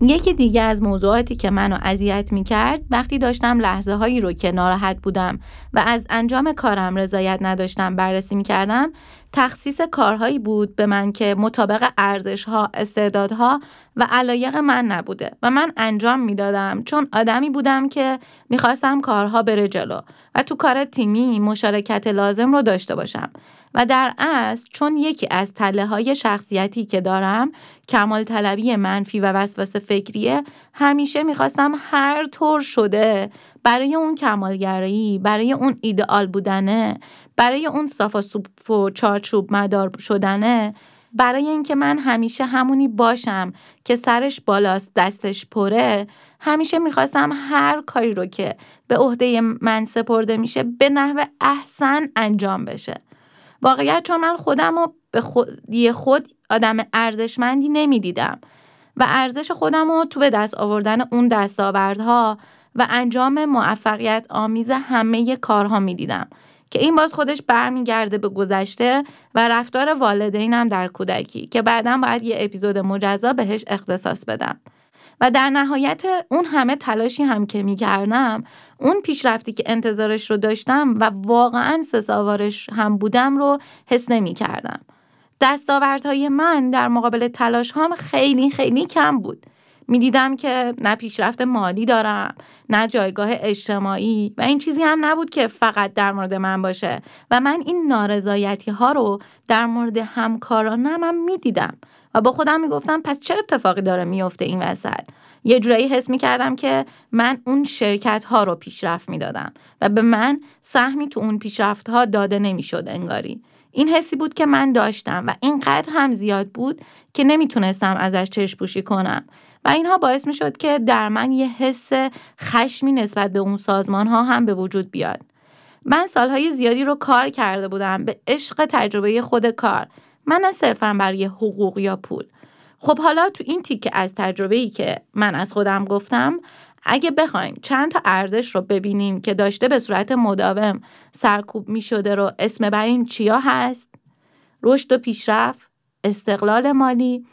یکی دیگه از موضوعاتی که منو اذیت می کرد وقتی داشتم لحظه هایی رو که ناراحت بودم و از انجام کارم رضایت نداشتم بررسی می کردم تخصیص کارهایی بود به من که مطابق ارزش ها، استعدادها و علایق من نبوده و من انجام می‌دادم چون آدمی بودم که می‌خواستم کارها بره جلو و تو کار تیمی مشارکت لازم رو داشته باشم. و در اصل چون یکی از تله های شخصیتی که دارم کمال طلبی منفی و وسواس فکریه همیشه می‌خواستم هر طور شده برای اون کمالگرایی برای اون ایدئال بودنه برای اون صاف و سوپ و چارچوب مدار شدنه. برای اینکه من همیشه همونی باشم که سرش بالاست دستش پره همیشه می‌خواستم هر کاری رو که به عهده من سپرده میشه به نحو احسن انجام بشه. واقعیت چون من خودم رو به خودی خود آدم ارزشمندی نمی‌دیدم و ارزش خودم رو تو به دست آوردن اون دستاوردها و انجام موفقیت آمیز همه کارها می‌دیدم که این باز خودش برمیگرده به گذشته و رفتار والدینم در کودکی که بعدا باید یه اپیزود مجزا بهش اختصاص بدم. و در نهایت اون همه تلاشی هم که می‌کردم اون پیشرفتی که انتظارش رو داشتم و واقعا سزاوارش هم بودم رو حس نمی کردم. دستاوردهای من در مقابل تلاش هم خیلی خیلی کم بود. می‌دیدم که نه پیشرفت مالی دارم نه جایگاه اجتماعی و این چیزی هم نبود که فقط در مورد من باشه و من این نارضایتی ها رو در مورد همکارانم هم می‌دیدم و با خودم می‌گفتم پس چه اتفاقی داره میفته این وسط یه جورایی حس می‌کردم که من اون شرکت ها رو پیشرفت می‌دادم و به من سهمی تو اون پیشرفت ها داده نمی‌شد انگاری این حسی بود که من داشتم و اینقدر هم زیاد بود که نمی‌تونستم ازش چشم پوشی کنم و اینها باعث می شد که در من یه حس خشمی نسبت به اون سازمان ها هم به وجود بیاد. من سالهای زیادی رو کار کرده بودم به عشق تجربه خود کار. من نه صرفا برای حقوق یا پول. خب حالا تو این تیکه از تجربه ای که من از خودم گفتم اگه بخوایم چند تا ارزش رو ببینیم که داشته به صورت مداوم سرکوب می شده رو اسم بریم چیا هست؟ رشد و پیشرفت، استقلال مالی،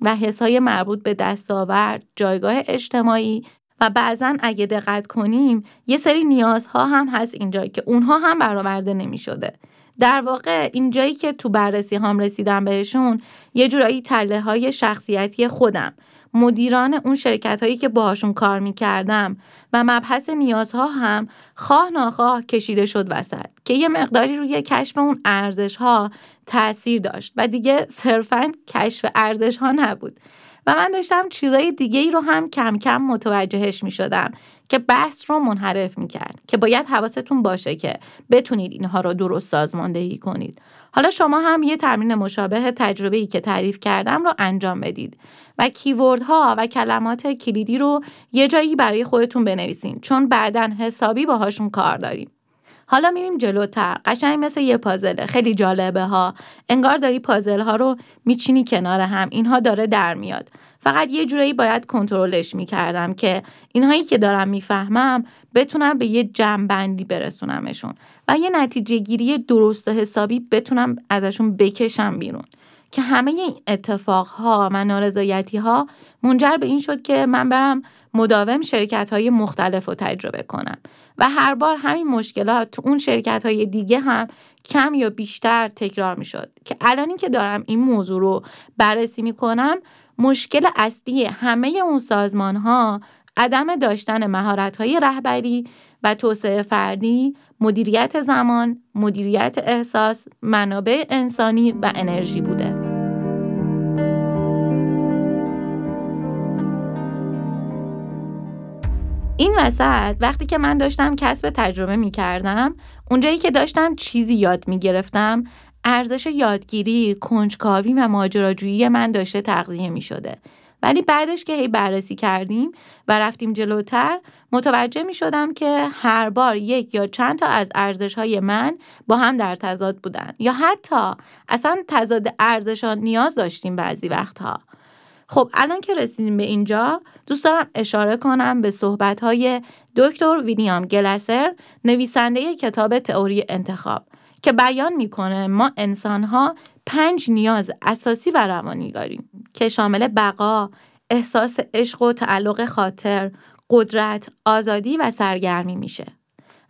و حسهای مربوط به دستاورد، جایگاه اجتماعی و بعضا اگه دقت کنیم یه سری نیازها هم هست اینجا که اونها هم برآورده نمی شده. در واقع اینجایی که تو بررسی هم رسیدم بهشون یه جورایی تله های شخصیتی خودم. مدیران اون شرکت هایی که باهاشون کار می‌کردم و مبحث نیازها هم خواه ناخواه کشیده شد وسط که یه مقداری روی کشف اون ارزش ها تاثیر داشت. و دیگه صرفا کشف ارزش ها نبود. و من داشتم چیزای دیگه ای رو هم کم کم متوجهش می شدم که بحث رو منحرف می کرد که باید حواستون باشه که بتونید اینها رو درست سازماندهی کنید. حالا شما هم یه تمرین مشابه تجربه ای که تعریف کردم رو انجام بدید و کیوردها و کلمات کلیدی رو یه جایی برای خودتون بنویسین چون بعدا حسابی باهاشون کار داریم. حالا میریم جلوتر. قشنگ مثل یه پازله خیلی جالبه ها. انگار داری پازل ها رو میچینی کنار هم. اینها داره در میاد. فقط یه جورایی باید کنترلش می‌کردم که اینهایی که دارم می‌فهمم بتونم به یه جمعبندی برسونمشون و یه نتیجه گیری درست و حسابی بتونم ازشون بکشم بیرون. که همه این اتفاقها و نارضایتی ها منجر به این شد که من برم مداوم شرکت های مختلف رو تجربه کنم. و هر بار همین مشکلات تو اون شرکت های دیگه هم کم یا بیشتر تکرار می شد که الانی که دارم این موضوع رو بررسی می کنم مشکل اصلی همه اون سازمان ها عدم داشتن مهارت های رهبری و توسعه فردی، مدیریت زمان، مدیریت احساس، منابع انسانی و انرژی بوده. این وسط وقتی که من داشتم کسب تجربه می کردم اونجایی که داشتم چیزی یاد می گرفتم ارزش یادگیری، کنجکاوی و ماجراجویی من داشته تغذیه می شده. ولی بعدش که هی بررسی کردیم و رفتیم جلوتر متوجه می شدم که هر بار یک یا چند تا از ارزش های من با هم در تضاد بودن یا حتی اصلا تضاد ارزش ها نیاز داشتیم بعضی وقتها. خب الان که رسیدیم به اینجا دوست دارم اشاره کنم به صحبت های دکتر ویلیام گلسر نویسنده کتاب تئوری انتخاب که بیان می‌کنه ما انسان ها پنج نیاز اساسی و روانی داریم که شامل بقا، احساس عشق و تعلق خاطر، قدرت، آزادی و سرگرمی میشه.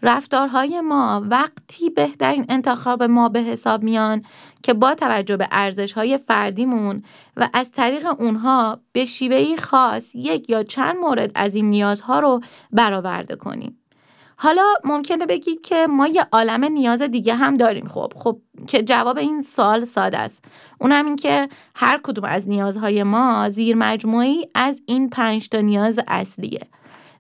رفتارهای ما وقتی بهترین انتخاب ما به حساب میان که با توجه به ارزشهای فردیمون و از طریق اونها به شیوهی خاص یک یا چند مورد از این نیازها رو برآورده کنیم. حالا ممکنه بگید که ما یه عالم نیاز دیگه هم داریم. خب خب که جواب این سوال ساده است. اونم این که هر کدوم از نیازهای ما زیر مجموعی از این پنج تا نیاز اصلیه.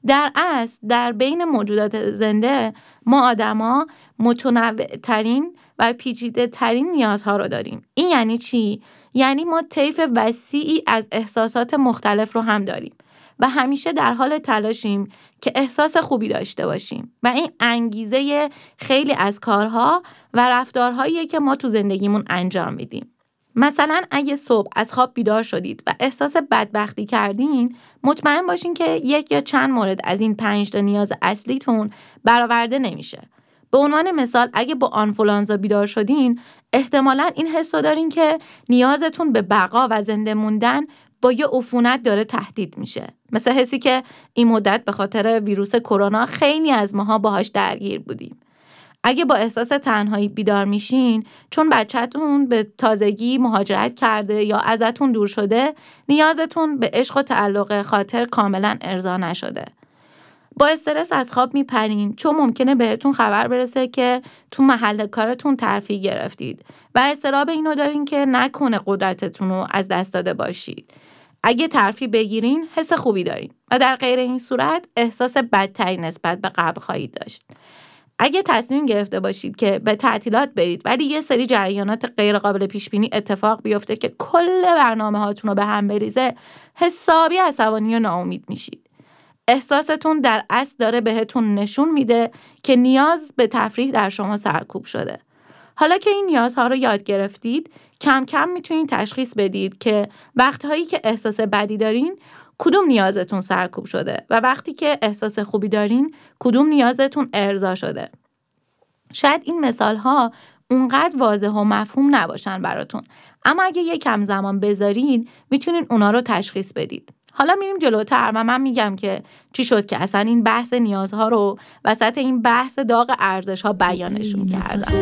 در اصل در بین موجودات زنده ما آدما متنوع ترین و پیچیده ترین نیازها رو داریم این یعنی چی یعنی ما طیف وسیعی از احساسات مختلف رو هم داریم و همیشه در حال تلاشیم که احساس خوبی داشته باشیم و این انگیزه خیلی از کارها و رفتارهایی که ما تو زندگیمون انجام میدیم. مثلا اگه صبح از خواب بیدار شدید و احساس بدبختی کردین مطمئن باشین که یک یا چند مورد از این پنج تا نیاز اصلیتون برآورده نمیشه. به عنوان مثال اگه با آنفولانزا بیدار شدین احتمالا این حس دارین که نیازتون به بقا و زنده موندن با یه عفونت داره تهدید میشه مثل حسی که این مدت به خاطر ویروس کرونا خیلی از ماها باهاش درگیر بودیم اگه با احساس تنهایی بیدار میشین چون بچهتون به تازگی مهاجرت کرده یا ازتون دور شده نیازتون به عشق و تعلق خاطر کاملا ارضا نشده. با استرس از خواب میپرین چون ممکنه بهتون خبر برسه که تو محل کارتون ترفیع گرفتید و استراب اینو دارین که نکنه قدرتتون رو از دست داده باشید. اگه ترفی بگیرین حس خوبی دارین و در غیر این صورت احساس بدتری نسبت به قبل خواهید داشت. اگه تصمیم گرفته باشید که به تعطیلات برید ولی یه سری جریانات غیر قابل پیش بینی اتفاق بیفته که کل برنامه هاتون رو به هم بریزه حسابی عصبانی و ناامید میشید. احساستون در اصل داره بهتون نشون میده که نیاز به تفریح در شما سرکوب شده. حالا که این نیازها رو یاد گرفتید کم کم می‌تونید تشخیص بدید که وقتهایی که احساس بدی دارین کدوم نیازتون سرکوب شده؟ و وقتی که احساس خوبی دارین کدوم نیازتون ارضا شده؟ شاید این مثال ها اونقدر واضح و مفهوم نباشن براتون. اما اگه یک کم زمان بذارین می‌تونین اونا رو تشخیص بدید. حالا میریم جلوتر و من میگم که چی شد که اصلا این بحث نیازها رو وسط این بحث داغ ارزش ها بیانشون کردم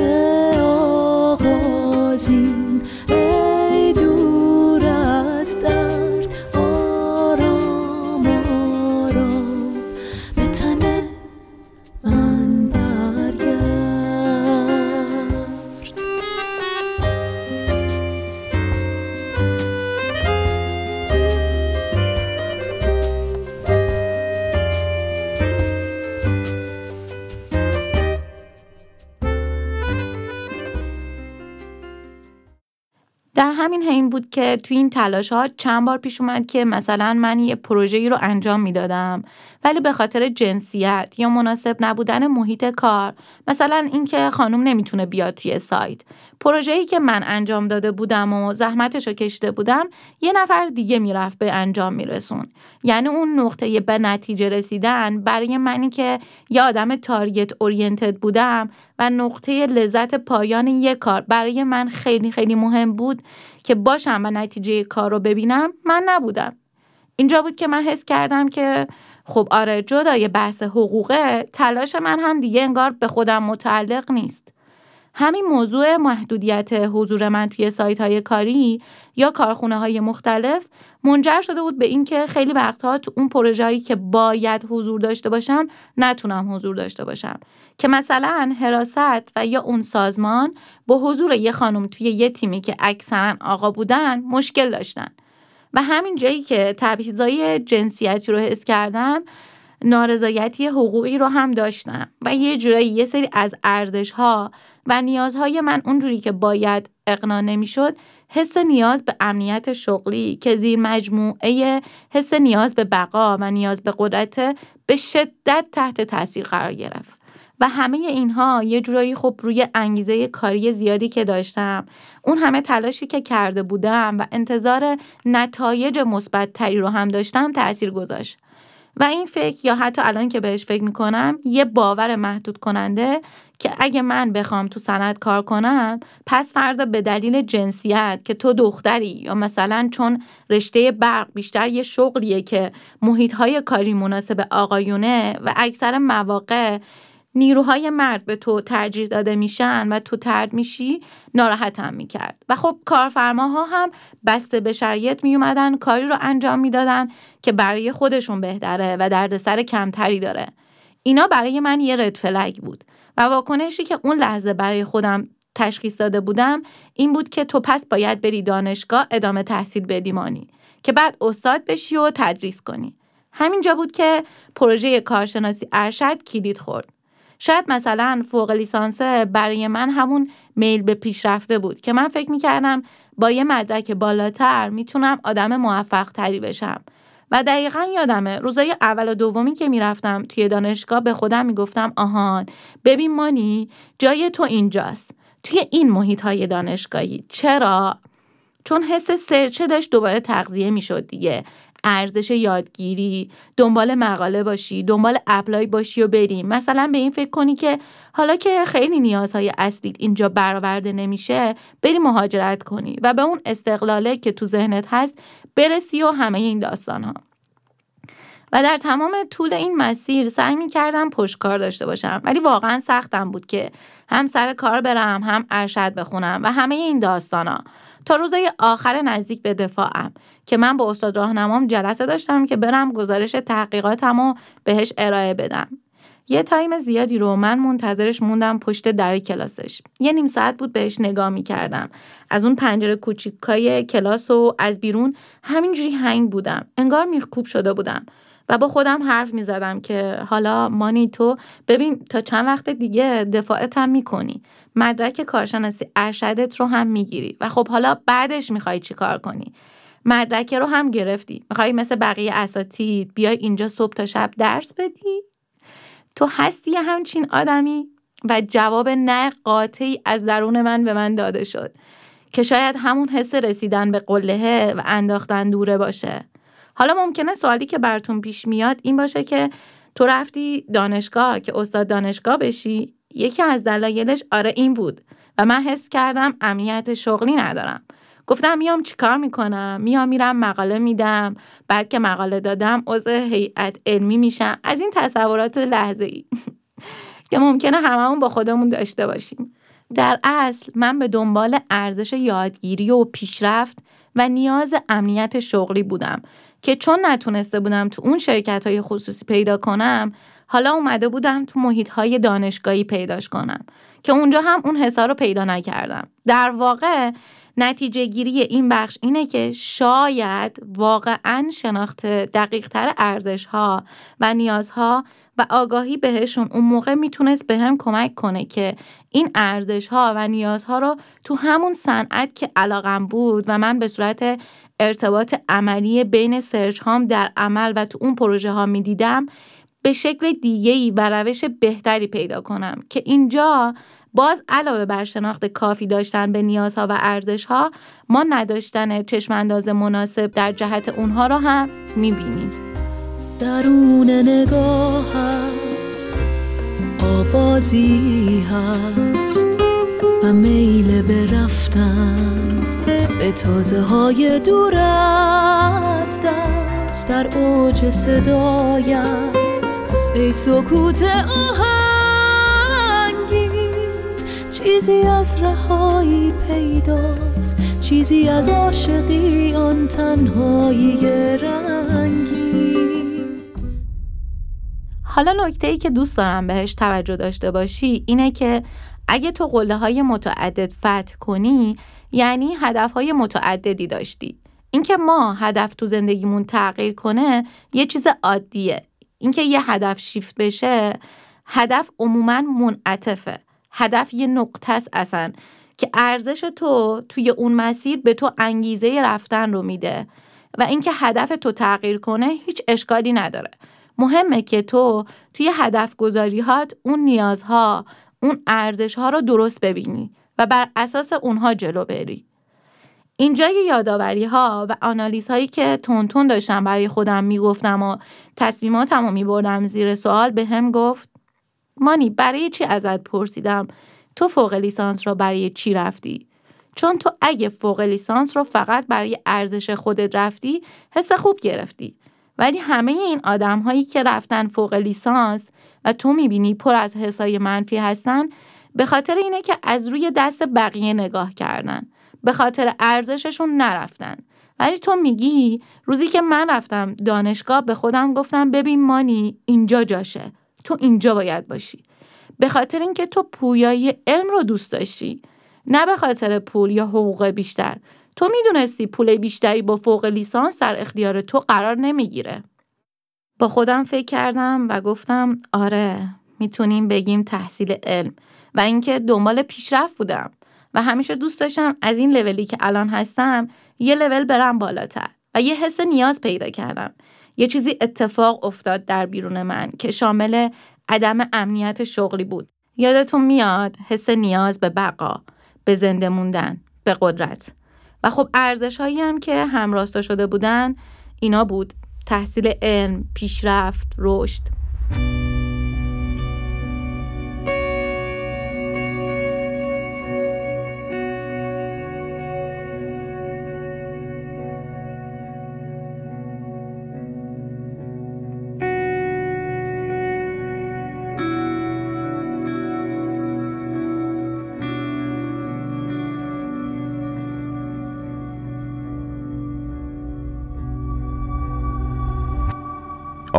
در همین حین بود که توی این تلاش ها چند بار پیش اومد که مثلا من یه پروژه‌ای رو انجام می‌دادم ولی به خاطر جنسیت یا مناسب نبودن محیط کار مثلا اینکه خانم نمی‌تونه بیاد توی سایت. پروژه‌ای که من انجام داده بودم و زحمتش رو کشته بودم یه نفر دیگه می‌رفت به انجام میرسون. یعنی اون نقطه به نتیجه رسیدن برای منی که یه آدم تارگت اورینتد بودم و نقطه لذت پایان یه کار برای من خیلی خیلی مهم بود که باشم و نتیجه کار رو ببینم من نبودم. اینجا بود که من حس کردم که خب آره جدای بحث حقوقه تلاش من هم دیگه انگار به خودم متعلق نیست. همین موضوع محدودیت حضور من توی سایت های کاری یا کارخونه های مختلف منجر شده بود به اینکه خیلی وقتها تو اون پروژه‌ای که باید حضور داشته باشم نتونم حضور داشته باشم. که مثلا حراست و یا اون سازمان با حضور یه خانم توی یه تیمی که اکثرا آقا بودن مشکل داشتن. و همین جایی که تبعیضای جنسیتی رو حس کردم نارضایتی حقوقی رو هم داشتم. و یه جورایی یه سری از ارزش ها و نیازهای من اونجوری که باید اقنا نمی‌شد حس نیاز به امنیت شغلی که زیر مجموعه حس نیاز به بقا و نیاز به قدرت به شدت تحت تاثیر قرار گرفت. و همه اینها یه جورایی خب روی انگیزه کاری زیادی که داشتم اون همه تلاشی که کرده بودم و انتظار نتایج مثبت تری رو هم داشتم تاثیر گذاشت. و این فکر یا حتی الان که بهش فکر می‌کنم یه باور محدود کننده که اگه من بخوام تو سند کار کنم پس فردا به دلیل جنسیت که تو دختری یا مثلا چون رشته برق بیشتر یه شغلیه که محیط کاری مناسب آقایونه و اکثر مواقع نیروهای مرد به تو ترجیح داده میشن و تو ترد میشی ناراحتم می‌کرد. و خب کارفرماها هم بسته به شرایط میومدن کاری رو انجام می‌دادن که برای خودشون بهتره و دردسر کمتری داره. اینا برای من یه رد فلگ بود. و واکنشی که اون لحظه برای خودم تشخیص داده بودم این بود که تو پس باید بری دانشگاه ادامه تحصیل بدیمانی که بعد استاد بشی و تدریس کنی. همینجا بود که پروژه کارشناسی ارشد کلید خورد. شاید مثلا فوق لیسانس برای من همون میل به پیشرفته بود که من فکر می‌کردم با یه مدرک بالاتر می‌تونم آدم موفق تری بشم. و دقیقا یادمه روزای اول و دومی که می‌رفتم توی دانشگاه به خودم می‌گفتم آهان ببین مانی جای تو اینجاست. توی این محیط های دانشگاهی. چرا؟ چون حس سرچه داشت دوباره تغذیه می‌شد دیگه. ارزش یادگیری دنبال مقاله باشی دنبال اپلای باشی و بریم مثلا به این فکر کنی که حالا که خیلی نیازهای اصلیت اینجا برآورده نمیشه بری مهاجرت کنی و به اون استقلاله که تو ذهنت هست برسی و همه این داستان ها و در تمام طول این مسیر سعی می کردم پشتکار داشته باشم. ولی واقعا سختم بود که هم سر کار برم هم ارشد بخونم و همه این داستان ها تا روزای آخر نزدیک به دفاعم که من با استاد راهنمام جلسه داشتم که برم گزارش تحقیقاتم و بهش ارائه بدم. یه تایم زیادی رو من منتظرش موندم پشت در کلاسش. یه نیم ساعت بود بهش نگاه می کردم از اون پنجره کوچیکای کلاس و از بیرون همینجوری هنگ بودم. انگار میخکوب شده بودم و با خودم حرف می زدم که حالا مانی تو ببین تا چند وقت دیگه دفاعت هم می کنی. مدرک کارشناسی ارشدت رو هم می‌گیری. و خب حالا بعدش می‌خوای چی کار کنی؟ مدرک رو هم گرفتی. می‌خوای مثل بقیه اساتید بیای اینجا صبح تا شب درس بدی؟ تو هستی همچین آدمی؟ و جواب نه قاطعی از درون من به من داده شد. که شاید همون حس رسیدن به قلهه و انداختن دوره باشه. حالا ممکنه سوالی که براتون پیش میاد این باشه که تو رفتی دانشگاه که استاد دانشگاه بشی. یکی از دلایلش آره این بود و من حس کردم امنیت شغلی ندارم. گفتم میام چیکار می‌کنم؟ میام میرم مقاله میدم. بعد که مقاله دادم عضو هیئت علمی میشم. از این تصورات لحظه ای که ممکنه هممون با خودمون داشته باشیم. در اصل من به دنبال ارزش یادگیری و پیشرفت و نیاز امنیت شغلی بودم که چون نتونسته بودم تو اون شرکت های خصوصی پیدا کنم حالا اومده بودم تو محیط های دانشگاهی پیداش کنم که اونجا هم اون حسا رو پیدا نکردم. در واقع نتیجه گیری این بخش اینه که شاید واقعا شناخت دقیق تر ارزش ها و نیازها و آگاهی بهشون اون موقع می‌تونست به هم کمک کنه که این ارزش ها و نیازها رو تو همون صنعت که علاقم بود و من به صورت ارتباط عملی بین سرچ هام در عمل و تو اون پروژه ها می‌دیدم به شکل دیگه‌ای و روش بهتری پیدا کنم که اینجا باز علاوه بر شناخت کافی داشتن به نیازها و ارزشها ما نداشتن چشمانداز مناسب در جهت اونها را هم می‌بینیم. درون نگاهت آوازی هست و میل به رفتن. به تازه های دور از دست در اوج صدایت. ای سکوت آهنگی چیزی از رهایی پیداست. چیزی از عاشقی آن تنهایی رنگی. حالا نکته ای که دوست دارم بهش توجه داشته باشی اینه که اگه تو قله های متعدد فتح کنی یعنی هدف های متعددی داشتی. اینکه ما هدف تو زندگیمون تغییر کنه یه چیز عادیه. اینکه یه هدف شیفت بشه هدف عموما منعطفه. هدف یه نقطه است اصلا که ارزش تو توی اون مسیر به تو انگیزه رفتن رو میده و اینکه هدف تو تغییر کنه هیچ اشکالی نداره. مهمه که تو توی هدف گذاریهات اون نیازها اون ارزش ها رو درست ببینی و بر اساس اونها جلو بری. اینجا یه یادآوری ها و آنالیز هایی که تون داشتم برای خودم می‌گفتم و تصمیماتم رو میبردم زیر سوال به هم گفت مانی برای چی ازت پرسیدم؟ تو فوق لیسانس رو برای چی رفتی؟ چون تو اگه فوق لیسانس رو فقط برای ارزش خودت رفتی حس خوب گرفتی. ولی همه این آدم هایی که رفتن فوق لیسانس و تو می‌بینی پر از حسای منفی هستن به خاطر اینه که از روی دست بقیه نگاه کردن. به خاطر ارزششون نرفتن. ولی تو میگی؟ روزی که من رفتم دانشگاه به خودم گفتم ببین مانی اینجا جاشه. تو اینجا باید باشی. به خاطر اینکه تو پویایی علم رو دوست داشتی. نه به خاطر پول یا حقوق بیشتر. تو می‌دونستی پول بیشتری با فوق لیسانس در اختیار تو قرار نمی‌گیره. با خودم فکر کردم و گفتم آره می‌تونیم بگیم تحصیل علم. و اینکه دنبال پیشرفت بودم. و همیشه دوست داشتم از این لولی که الان هستم یه لول برم بالاتر و یه حس نیاز پیدا کردم. یه چیزی اتفاق افتاد در بیرون من که شامل عدم امنیت شغلی بود. یادتون میاد حس نیاز به بقا به زنده موندن به قدرت. و خب ارزش هایی هم که همراستا شده بودن اینا بود. تحصیل علم پیشرفت رشد.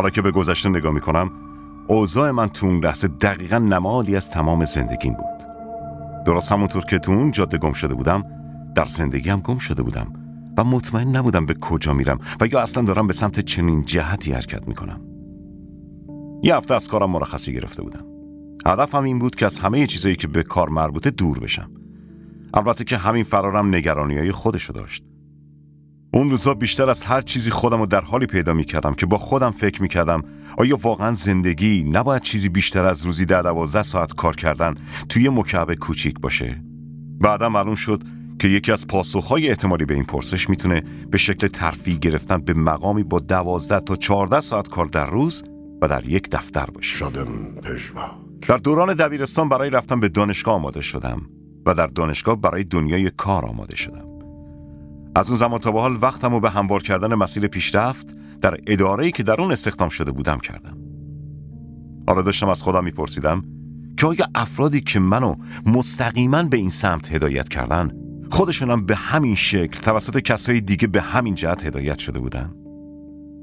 حالا که به گذشته نگاه می‌کنم اوضاع من تو اون لحظه دقیقا نمادی از تمام زندگیم بود. درست همونطور که تو اون جاده گم شده بودم در زندگیم گم شده بودم و مطمئن نبودم به کجا میرم و یا اصلا دارم به سمت چنین جهتی حرکت می‌کنم. یه هفته از کارم مرخصی گرفته بودم. هدفم این بود که از همه چیزایی که به کار مربوطه دور بشم. البته که همین فرارم نگرانی های خودشو داشت. اون روزا بیشتر از هر چیزی خودم رو در حالی پیدا می کردم که با خودم فکر می کردم آیا واقعا زندگی نباید چیزی بیشتر از روزی در دوازده ساعت کار کردن توی مکعب کوچیک باشه؟ بعدا معلوم شد که یکی از پاسخهای احتمالی به این پرسش می‌تونه به شکل ترفیع گرفتن به مقامی با دوازده تا چهارده ساعت کار در روز و در یک دفتر باشه. شدم در دوران دبیرستان برای رفتن به دانشگاه آماده شدم و در دانشگاه برای دنیای کار آماده شدم. از اون زمان تا به حال وقتم رو به هموار کردن مسیر پیشرفت در اداره‌ای که در اون استخدام شده بودم کردم. حالا داشتم از خودم میپرسیدم که آیا افرادی که منو مستقیما به این سمت هدایت کردن خودشونم به همین شکل توسط کسای دیگه به همین جهت هدایت شده بودن؟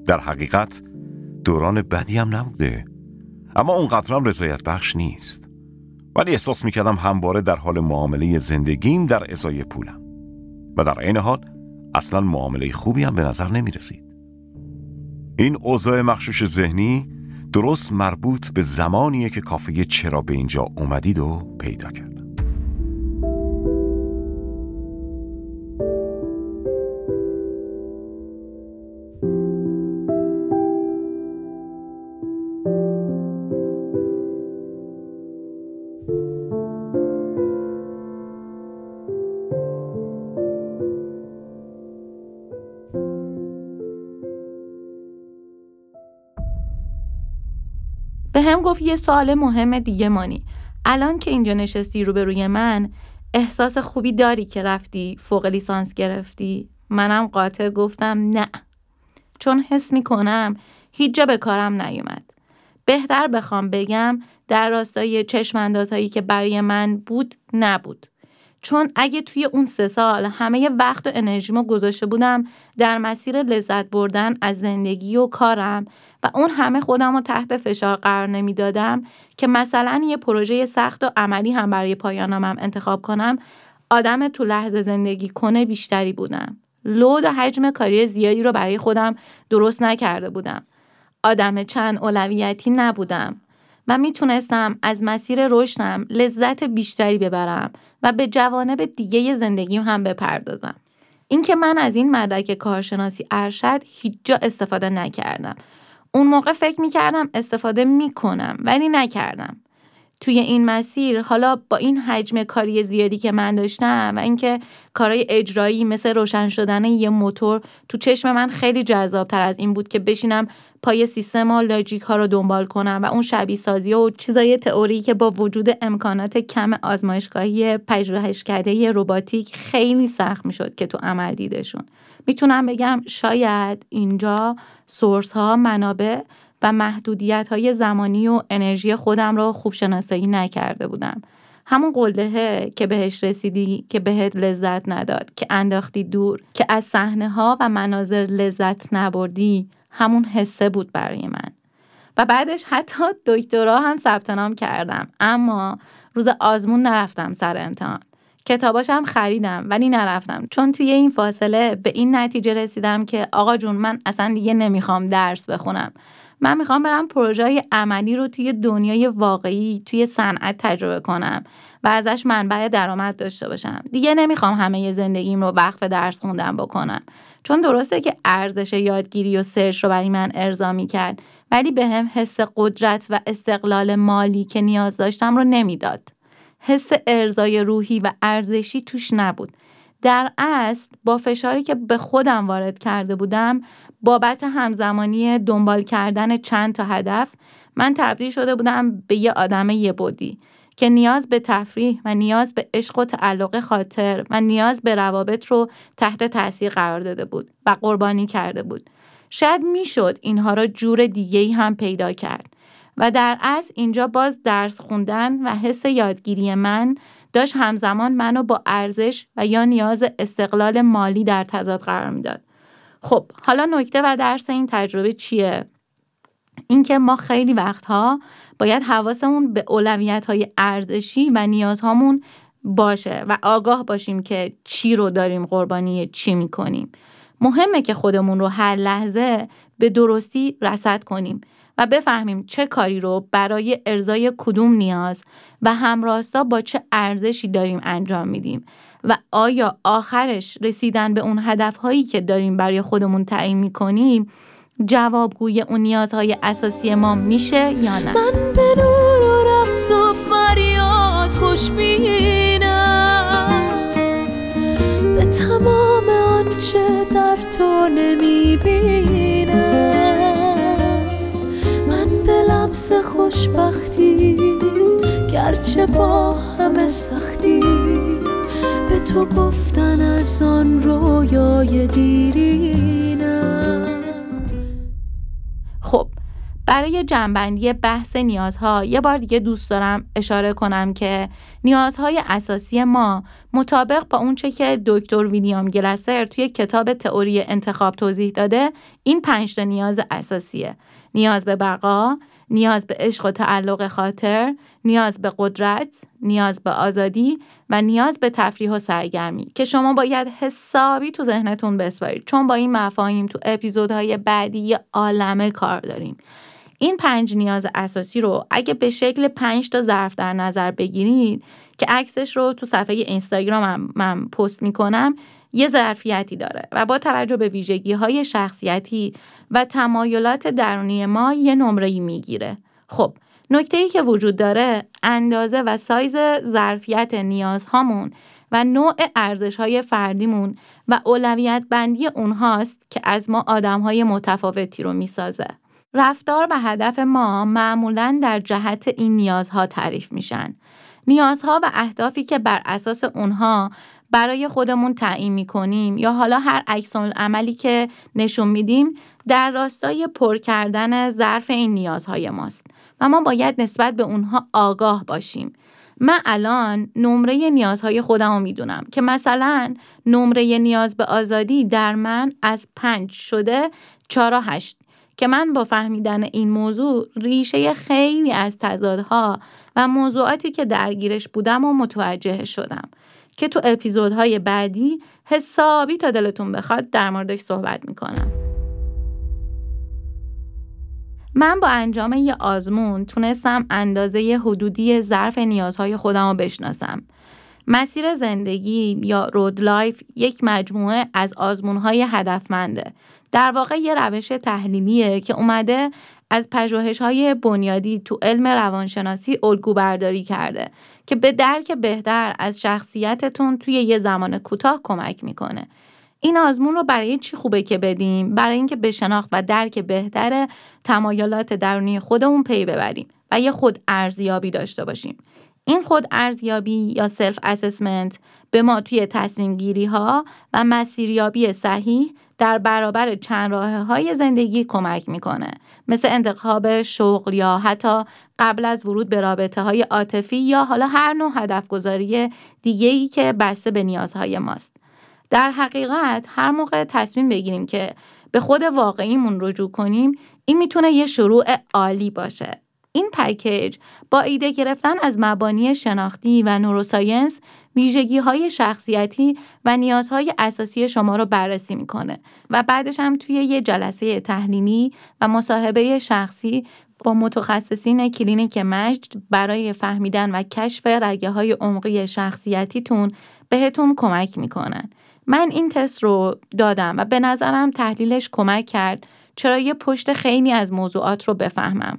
در حقیقت دوران بدی هم نبوده. اما اونقدرم رضایت بخش نیست. ولی احساس می‌کردم همواره در حال معامله زندگیم در ازای پولم. و در عین حال اصلا معامله خوبی هم به نظر نمی رسید. این اوضاع مخشوش ذهنی درست مربوط به زمانیه که کافه چرا به اینجا اومدید و پیدا کرد. به هم گفت یه سوال مهم دیگه مانی. الان که اینجا نشستی روبروی من احساس خوبی داری که رفتی فوق لیسانس گرفتی؟ منم قاطع گفتم نه. چون حس می‌کنم هیچ جا به کارم نیومد. بهتر بخوام بگم در راستای چشم اندازهایی که برای من بود نبود. چون اگه توی اون سه سال همه وقت و انرژیمو گذاشته بودم در مسیر لذت بردن از زندگی و کارم و اون همه خودم رو تحت فشار قرار نمی‌دادم که مثلا یه پروژه سخت و عملی هم برای پایانامم انتخاب کنم آدم تو لحظه زندگی کنه بیشتری بودم لود و حجم کاری زیادی رو برای خودم درست نکرده بودم آدم چند اولویتی نبودم و می‌تونستم از مسیر رشدم لذت بیشتری ببرم و به جوانب دیگه زندگیم هم بپردازم. اینکه من از این مدرک کارشناسی ارشد هیچ جا استفاده نکردم. اون موقع فکر می‌کردم استفاده می‌کنم ولی نکردم. توی این مسیر حالا با این حجم کاری زیادی که من داشتم و اینکه کارهای اجرایی مثل روشن شدن یه موتور تو چشم من خیلی جذابتر از این بود که بشینم پای سیستم و لاجیک ها رو دنبال کنم و اون شبیه سازی و چیزای تئوری که با وجود امکانات کم آزمایشگاهی پژوهشکده رباتیک خیلی سخت می‌شد که تو عمل دیدشون می‌تونم بگم شاید اینجا سورس ها منابع و محدودیت های زمانی و انرژی خودم رو خوب شناسایی نکرده بودم. همون قلهه که بهش رسیدی که بهت لذت نداد که انداختی دور که از صحنه ها و مناظر لذت نبردی. همون حسه بود برای من. و بعدش حتی دکترا هم ثبت نام کردم. اما روز آزمون نرفتم سر امتحان. کتاباشم خریدم ولی نرفتم. چون توی این فاصله به این نتیجه رسیدم که آقا جون من اصلا دیگه نمی‌خوام درس بخونم. من می‌خوام برم پروژه عملی رو توی دنیای واقعی توی صنعت تجربه کنم و ازش منبع درآمد داشته باشم. دیگه نمی‌خوام همه زندگیم رو وقف درس خوندن بکنم. چون درسته که ارزش یادگیری و سرچ رو برای من ارضا کرد ولی به هم حس قدرت و استقلال مالی که نیاز داشتم رو نمی‌داد. حس ارزای روحی و ارزشی توش نبود در اصل با فشاری که به خودم وارد کرده بودم بابت همزمانی دنبال کردن چند تا هدف من تبدیل شده بودم به یه آدم یه بودی که نیاز به تفریح و نیاز به عشق و تعلق خاطر و نیاز به روابط رو تحت تاثیر قرار داده بود و قربانی کرده بود. شاید می‌شد اینها را جور دیگه هم پیدا کرد و در اصل اینجا باز درس خوندن و حس یادگیری من داشت همزمان منو با ارزش و یا نیاز استقلال مالی در تضاد قرار می‌داد. خب حالا نکته و درس این تجربه چیه؟ اینکه ما خیلی وقتها باید حواسمون به اولویت های ارزشی و نیازهامون باشه و آگاه باشیم که چی رو داریم قربانی چی می‌کنیم. مهمه که خودمون رو هر لحظه به درستی رسد کنیم و بفهمیم چه کاری رو برای ارزای کدوم نیاز و همراستا با چه ارزشی داریم انجام میدیم و آیا آخرش رسیدن به اون هدفهایی که داریم برای خودمون تعیین می‌کنیم جوابگوی اون نیازهای اساسی ما میشه یا نه؟ من به نور و رقص و فریاد خوش به تمام آنچه در تو نمی‌بینم. خوشبختی گرچه با همه سختی. به تو گفتن از آن رویای دیرینم. خب برای جنبندی بحث نیازها یه بار دیگه دوست دارم اشاره کنم که نیازهای اساسی ما مطابق با اونچه که دکتر ویلیام گلسر توی کتاب تئوری انتخاب توضیح داده این پنج نیاز اساسیه. نیاز به بقا، نیاز به عشق و تعلق خاطر، نیاز به قدرت، نیاز به آزادی و نیاز به تفریح و سرگرمی که شما باید حسابی تو ذهنتون بسپارید چون با این مفاهیم تو اپیزودهای بعدی یه عالمه کار داریم. این پنج نیاز اساسی رو اگه به شکل پنج تا ظرف در نظر بگیرید که عکسش رو تو صفحه اینستاگرام من پست می‌کنم یه ظرفیتی داره و با توجه به ویژگی های شخصیتی و تمایلات درونی ما یه نمره می‌گیره. خب نکته ای که وجود داره اندازه و سایز ظرفیت نیازهامون و نوع ارزش های فردیمون و اولویت بندی اونهاست که از ما آدم های متفاوتی رو می‌سازه. رفتار و هدف ما معمولا در جهت این نیازها تعریف میشن. نیازها و اهدافی که بر اساس اونها برای خودمون تعیین می‌کنیم یا حالا هر عکس عملی که نشون میدیم در راستای پر کردن ظرف این نیازهای ماست و ما باید نسبت به اونها آگاه باشیم. من الان نمره نیازهای خودم رو می‌دونم که مثلا نمره نیاز به آزادی در من از پنج شده چرا هست که من با فهمیدن این موضوع ریشه خیلی از تضادها و موضوعاتی که درگیرش بودم و متوجه شدم. که تو اپیزودهای بعدی حسابی تا دلتون بخواد در موردش صحبت می‌کنم. من با انجام یه آزمون تونستم اندازه حدودی ظرف نیازهای خودم رو بشناسم. مسیر زندگی یا Road Life یک مجموعه از آزمونهای هدفمنده. در واقع یه روش تحلیلیه که اومده از پژوهش های بنیادی تو علم روانشناسی الگو برداری کرده که به درک بهتر از شخصیتتون توی یه زمان کوتاه کمک می‌کنه. این آزمون رو برای چی خوبه که بدیم؟ برای اینکه به شناخت و درک بهتر تمایلات درونی خودمون پی ببریم و یه خود ارزیابی داشته باشیم. این خود ارزیابی یا self assessment به ما توی تصمیم گیری ها و مسیریابی صحیح در برابر چند راه های زندگی کمک می‌کنه. مثل انتخاب شغل یا حتی قبل از ورود به رابطه های عاطفی یا حالا هر نوع هدف گذاری دیگه ای که بسته به نیازهای ماست. در حقیقت هر موقع تصمیم بگیریم که به خود واقعیمون رجوع کنیم این می‌تونه یه شروع عالی باشه. این پکیج با ایده گرفتن از مبانی شناختی و نوروساینس ویژگی های شخصیتی و نیازهای اساسی شما رو بررسی می‌کنه و بعدش هم توی یه جلسه تحلیلی و مصاحبه شخصی با متخصصین کلینیک مجد برای فهمیدن و کشف رگه های عمقی شخصیتیتون بهتون کمک می‌کنن. من این تست رو دادم و به نظرم تحلیلش کمک کرد چراهای پشت خیلی از موضوعات رو بفهمم.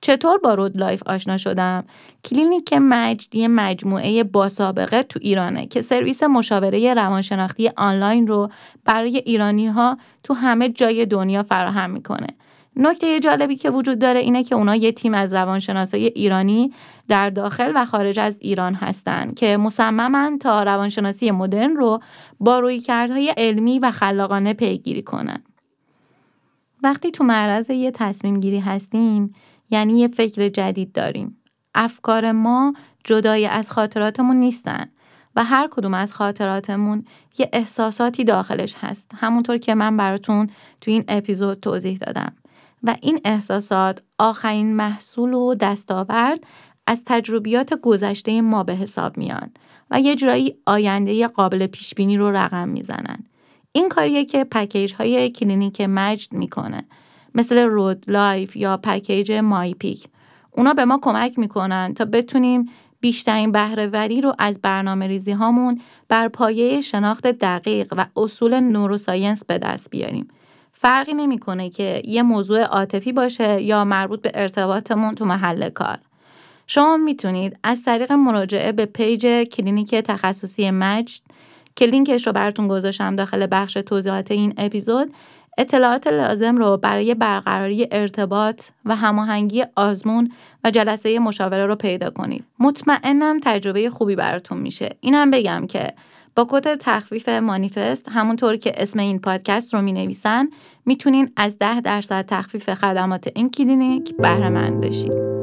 چطور با Road Life آشنا شدم؟ کلینیک مجد یه مجموعه با سابقه تو ایرانه که سرویس مشاوره روانشناختی آنلاین رو برای ایرانی ها تو همه جای دنیا فراهم می‌کنه. نکته جالبی که وجود داره اینه که اونا یه تیم از روانشناسای ایرانی در داخل و خارج از ایران هستن که مصممن تا روانشناسی مدرن رو با رویکردهای علمی و خلاقانه پیگیری کنن. وقتی تو معرض یه تصمیم گیری هستیم یعنی یه فکر جدید داریم. افکار ما جدای از خاطراتمون نیستن و هر کدوم از خاطراتمون یه احساساتی داخلش هست. همونطور که من براتون تو این اپیزود توضیح دادم. و این احساسات آخرین محصول و دستاورد از تجربیات گذشته ما به حساب میان و یه جورایی آینده قابل پیش بینی رو رقم می‌زنن. این کاریه که پکیج های کلینیک مجد می‌کنه مثل Road Life یا پکیج My Peak اونا به ما کمک می‌کنن تا بتونیم بیشترین بهرهوری رو از برنامه ریزی هامون بر پایه شناخت دقیق و اصول neuroscience به دست بیاریم. فرقی نمی‌کنه که یه موضوع عاطفی باشه یا مربوط به ارتباطمون تو محل کار. شما می‌تونید از طریق مراجعه به پیج کلینیک تخصصی مجد که لینکش رو براتون گذاشتم داخل بخش توضیحات این اپیزود اطلاعات لازم رو برای برقراری ارتباط و هماهنگی آزمون و جلسه مشاوره رو پیدا کنید. مطمئنم تجربه خوبی براتون میشه. اینم بگم که با کد تخفیف مانیفست همونطور که اسم این پادکست رو می نویسن می‌تونین از 10 درصد تخفیف خدمات این کلینیک بهره مند بشید.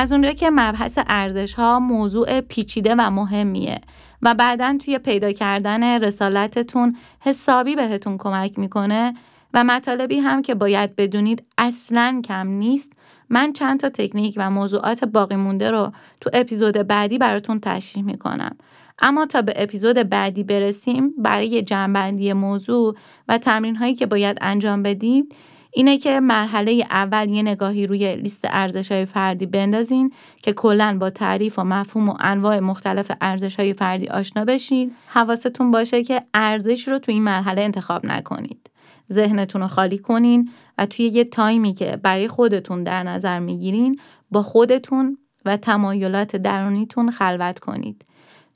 از اونجا که مبحث ارزش ها موضوع پیچیده و مهمیه و بعدا توی پیدا کردن رسالتتون حسابی بهتون کمک می‌کنه و مطالبی هم که باید بدونید اصلا کم نیست من چند تا تکنیک و موضوعات باقی مونده رو تو اپیزود بعدی براتون تشریح می‌کنم. اما تا به اپیزود بعدی برسیم برای جنبندی موضوع و تمرین هایی که باید انجام بدید اینه که مرحله اول یه نگاهی روی لیست ارزش های فردی بندازین که کلا با تعریف و مفهوم و انواع مختلف ارزش های فردی آشنا بشین. حواستون باشه که ارزش رو تو این مرحله انتخاب نکنید. ذهنتون رو خالی کنین و توی یه تایمی که برای خودتون در نظر می‌گیرین با خودتون و تمایلات درونیتون خلوت کنید.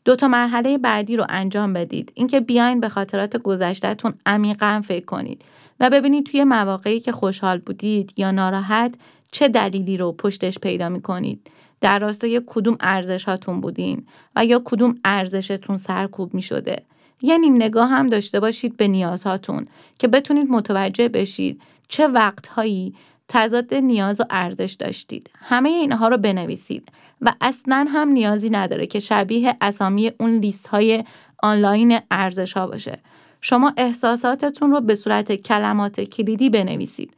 دو تا مرحله بعدی رو انجام بدید. اینکه بیاین به خاطرات گذشتهتون عمیقا فکر کنید. و ببینید توی مواقعی که خوشحال بودید یا ناراحت چه دلیلی رو پشتش پیدا می کنید. در راستای کدوم ارزش هاتون بودین و یا کدوم ارزشتون سرکوب می شده. یعنی نگاه هم داشته باشید به نیازهاتون که بتونید متوجه بشید چه وقتهایی تضاد نیاز و ارزش داشتید. همه اینها رو بنویسید و اصلا هم نیازی نداره که شبیه اسامی اون لیست های آنلاین ارزش ها باشه. شما احساساتتون رو به صورت کلمات کلیدی بنویسید.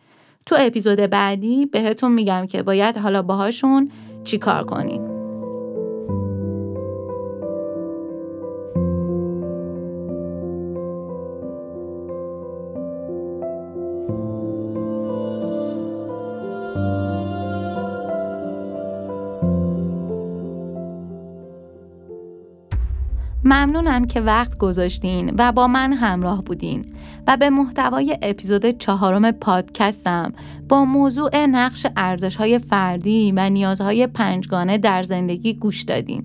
تو اپیزود بعدی بهتون میگم که باید حالا باهاشون چیکار کنید. ممنونم که وقت گذاشتین و با من همراه بودین و به محتوای اپیزود چهارم پادکستم با موضوع نقش ارزش های فردی و نیازهای پنجگانه در زندگی گوش دادین.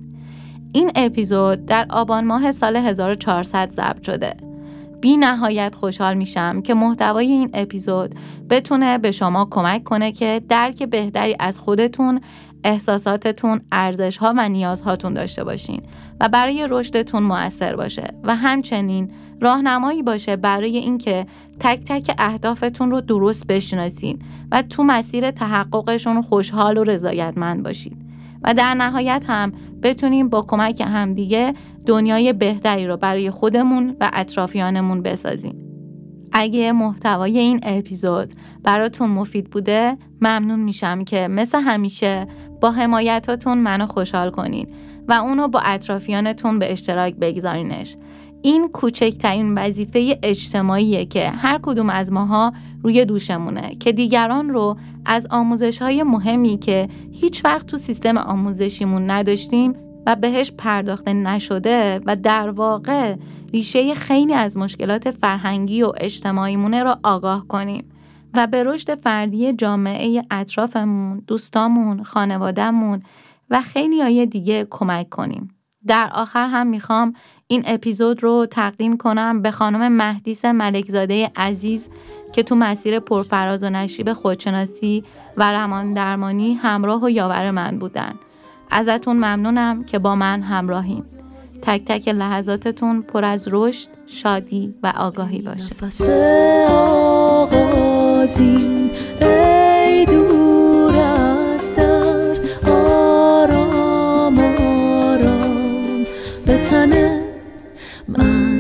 این اپیزود در آبان ماه سال 1400 ضبط شده. بی نهایت خوشحال میشم که محتوای این اپیزود بتونه به شما کمک کنه که درک بهتری از خودتون احساساتتون، ارزشها و نیازهاتون داشته باشین و برای رشدتون موثر باشه و همچنین راهنمایی باشه برای اینکه تک تک اهدافتون رو درست بشناسین و تو مسیر تحققشون خوشحال و رضایتمند باشید و در نهایت هم بتونیم با کمک همدیگه دنیای بهتری رو برای خودمون و اطرافیانمون بسازیم. اگه محتوای این اپیزود براتون مفید بوده ممنون میشم که مثل همیشه با حمایتاتون منو خوشحال کنین و اونو با اطرافیانتون به اشتراک بگذارینش. این کوچکترین وظیفه اجتماعیه که هر کدوم از ماها روی دوشمونه که دیگران رو از آموزش های مهمی که هیچ وقت تو سیستم آموزشیمون نداشتیم و بهش پرداخته نشده و در واقع ریشه خیلی از مشکلات فرهنگی و اجتماعیمونه رو آگاه کنیم. و به رشد فردی جامعه اطرافمون، دوستامون، خانوادهمون و خیلی های دیگه کمک کنیم. در آخر هم می‌خوام این اپیزود رو تقدیم کنم به خانم مهدیس ملکزاده عزیز که تو مسیر پرفراز و نشیب خودشناسی و رمان درمانی همراه و یاور من بودن. ازتون ممنونم که با من همراهین. تک تک لحظاتتون پر از رشد، شادی و آگاهی باشه. من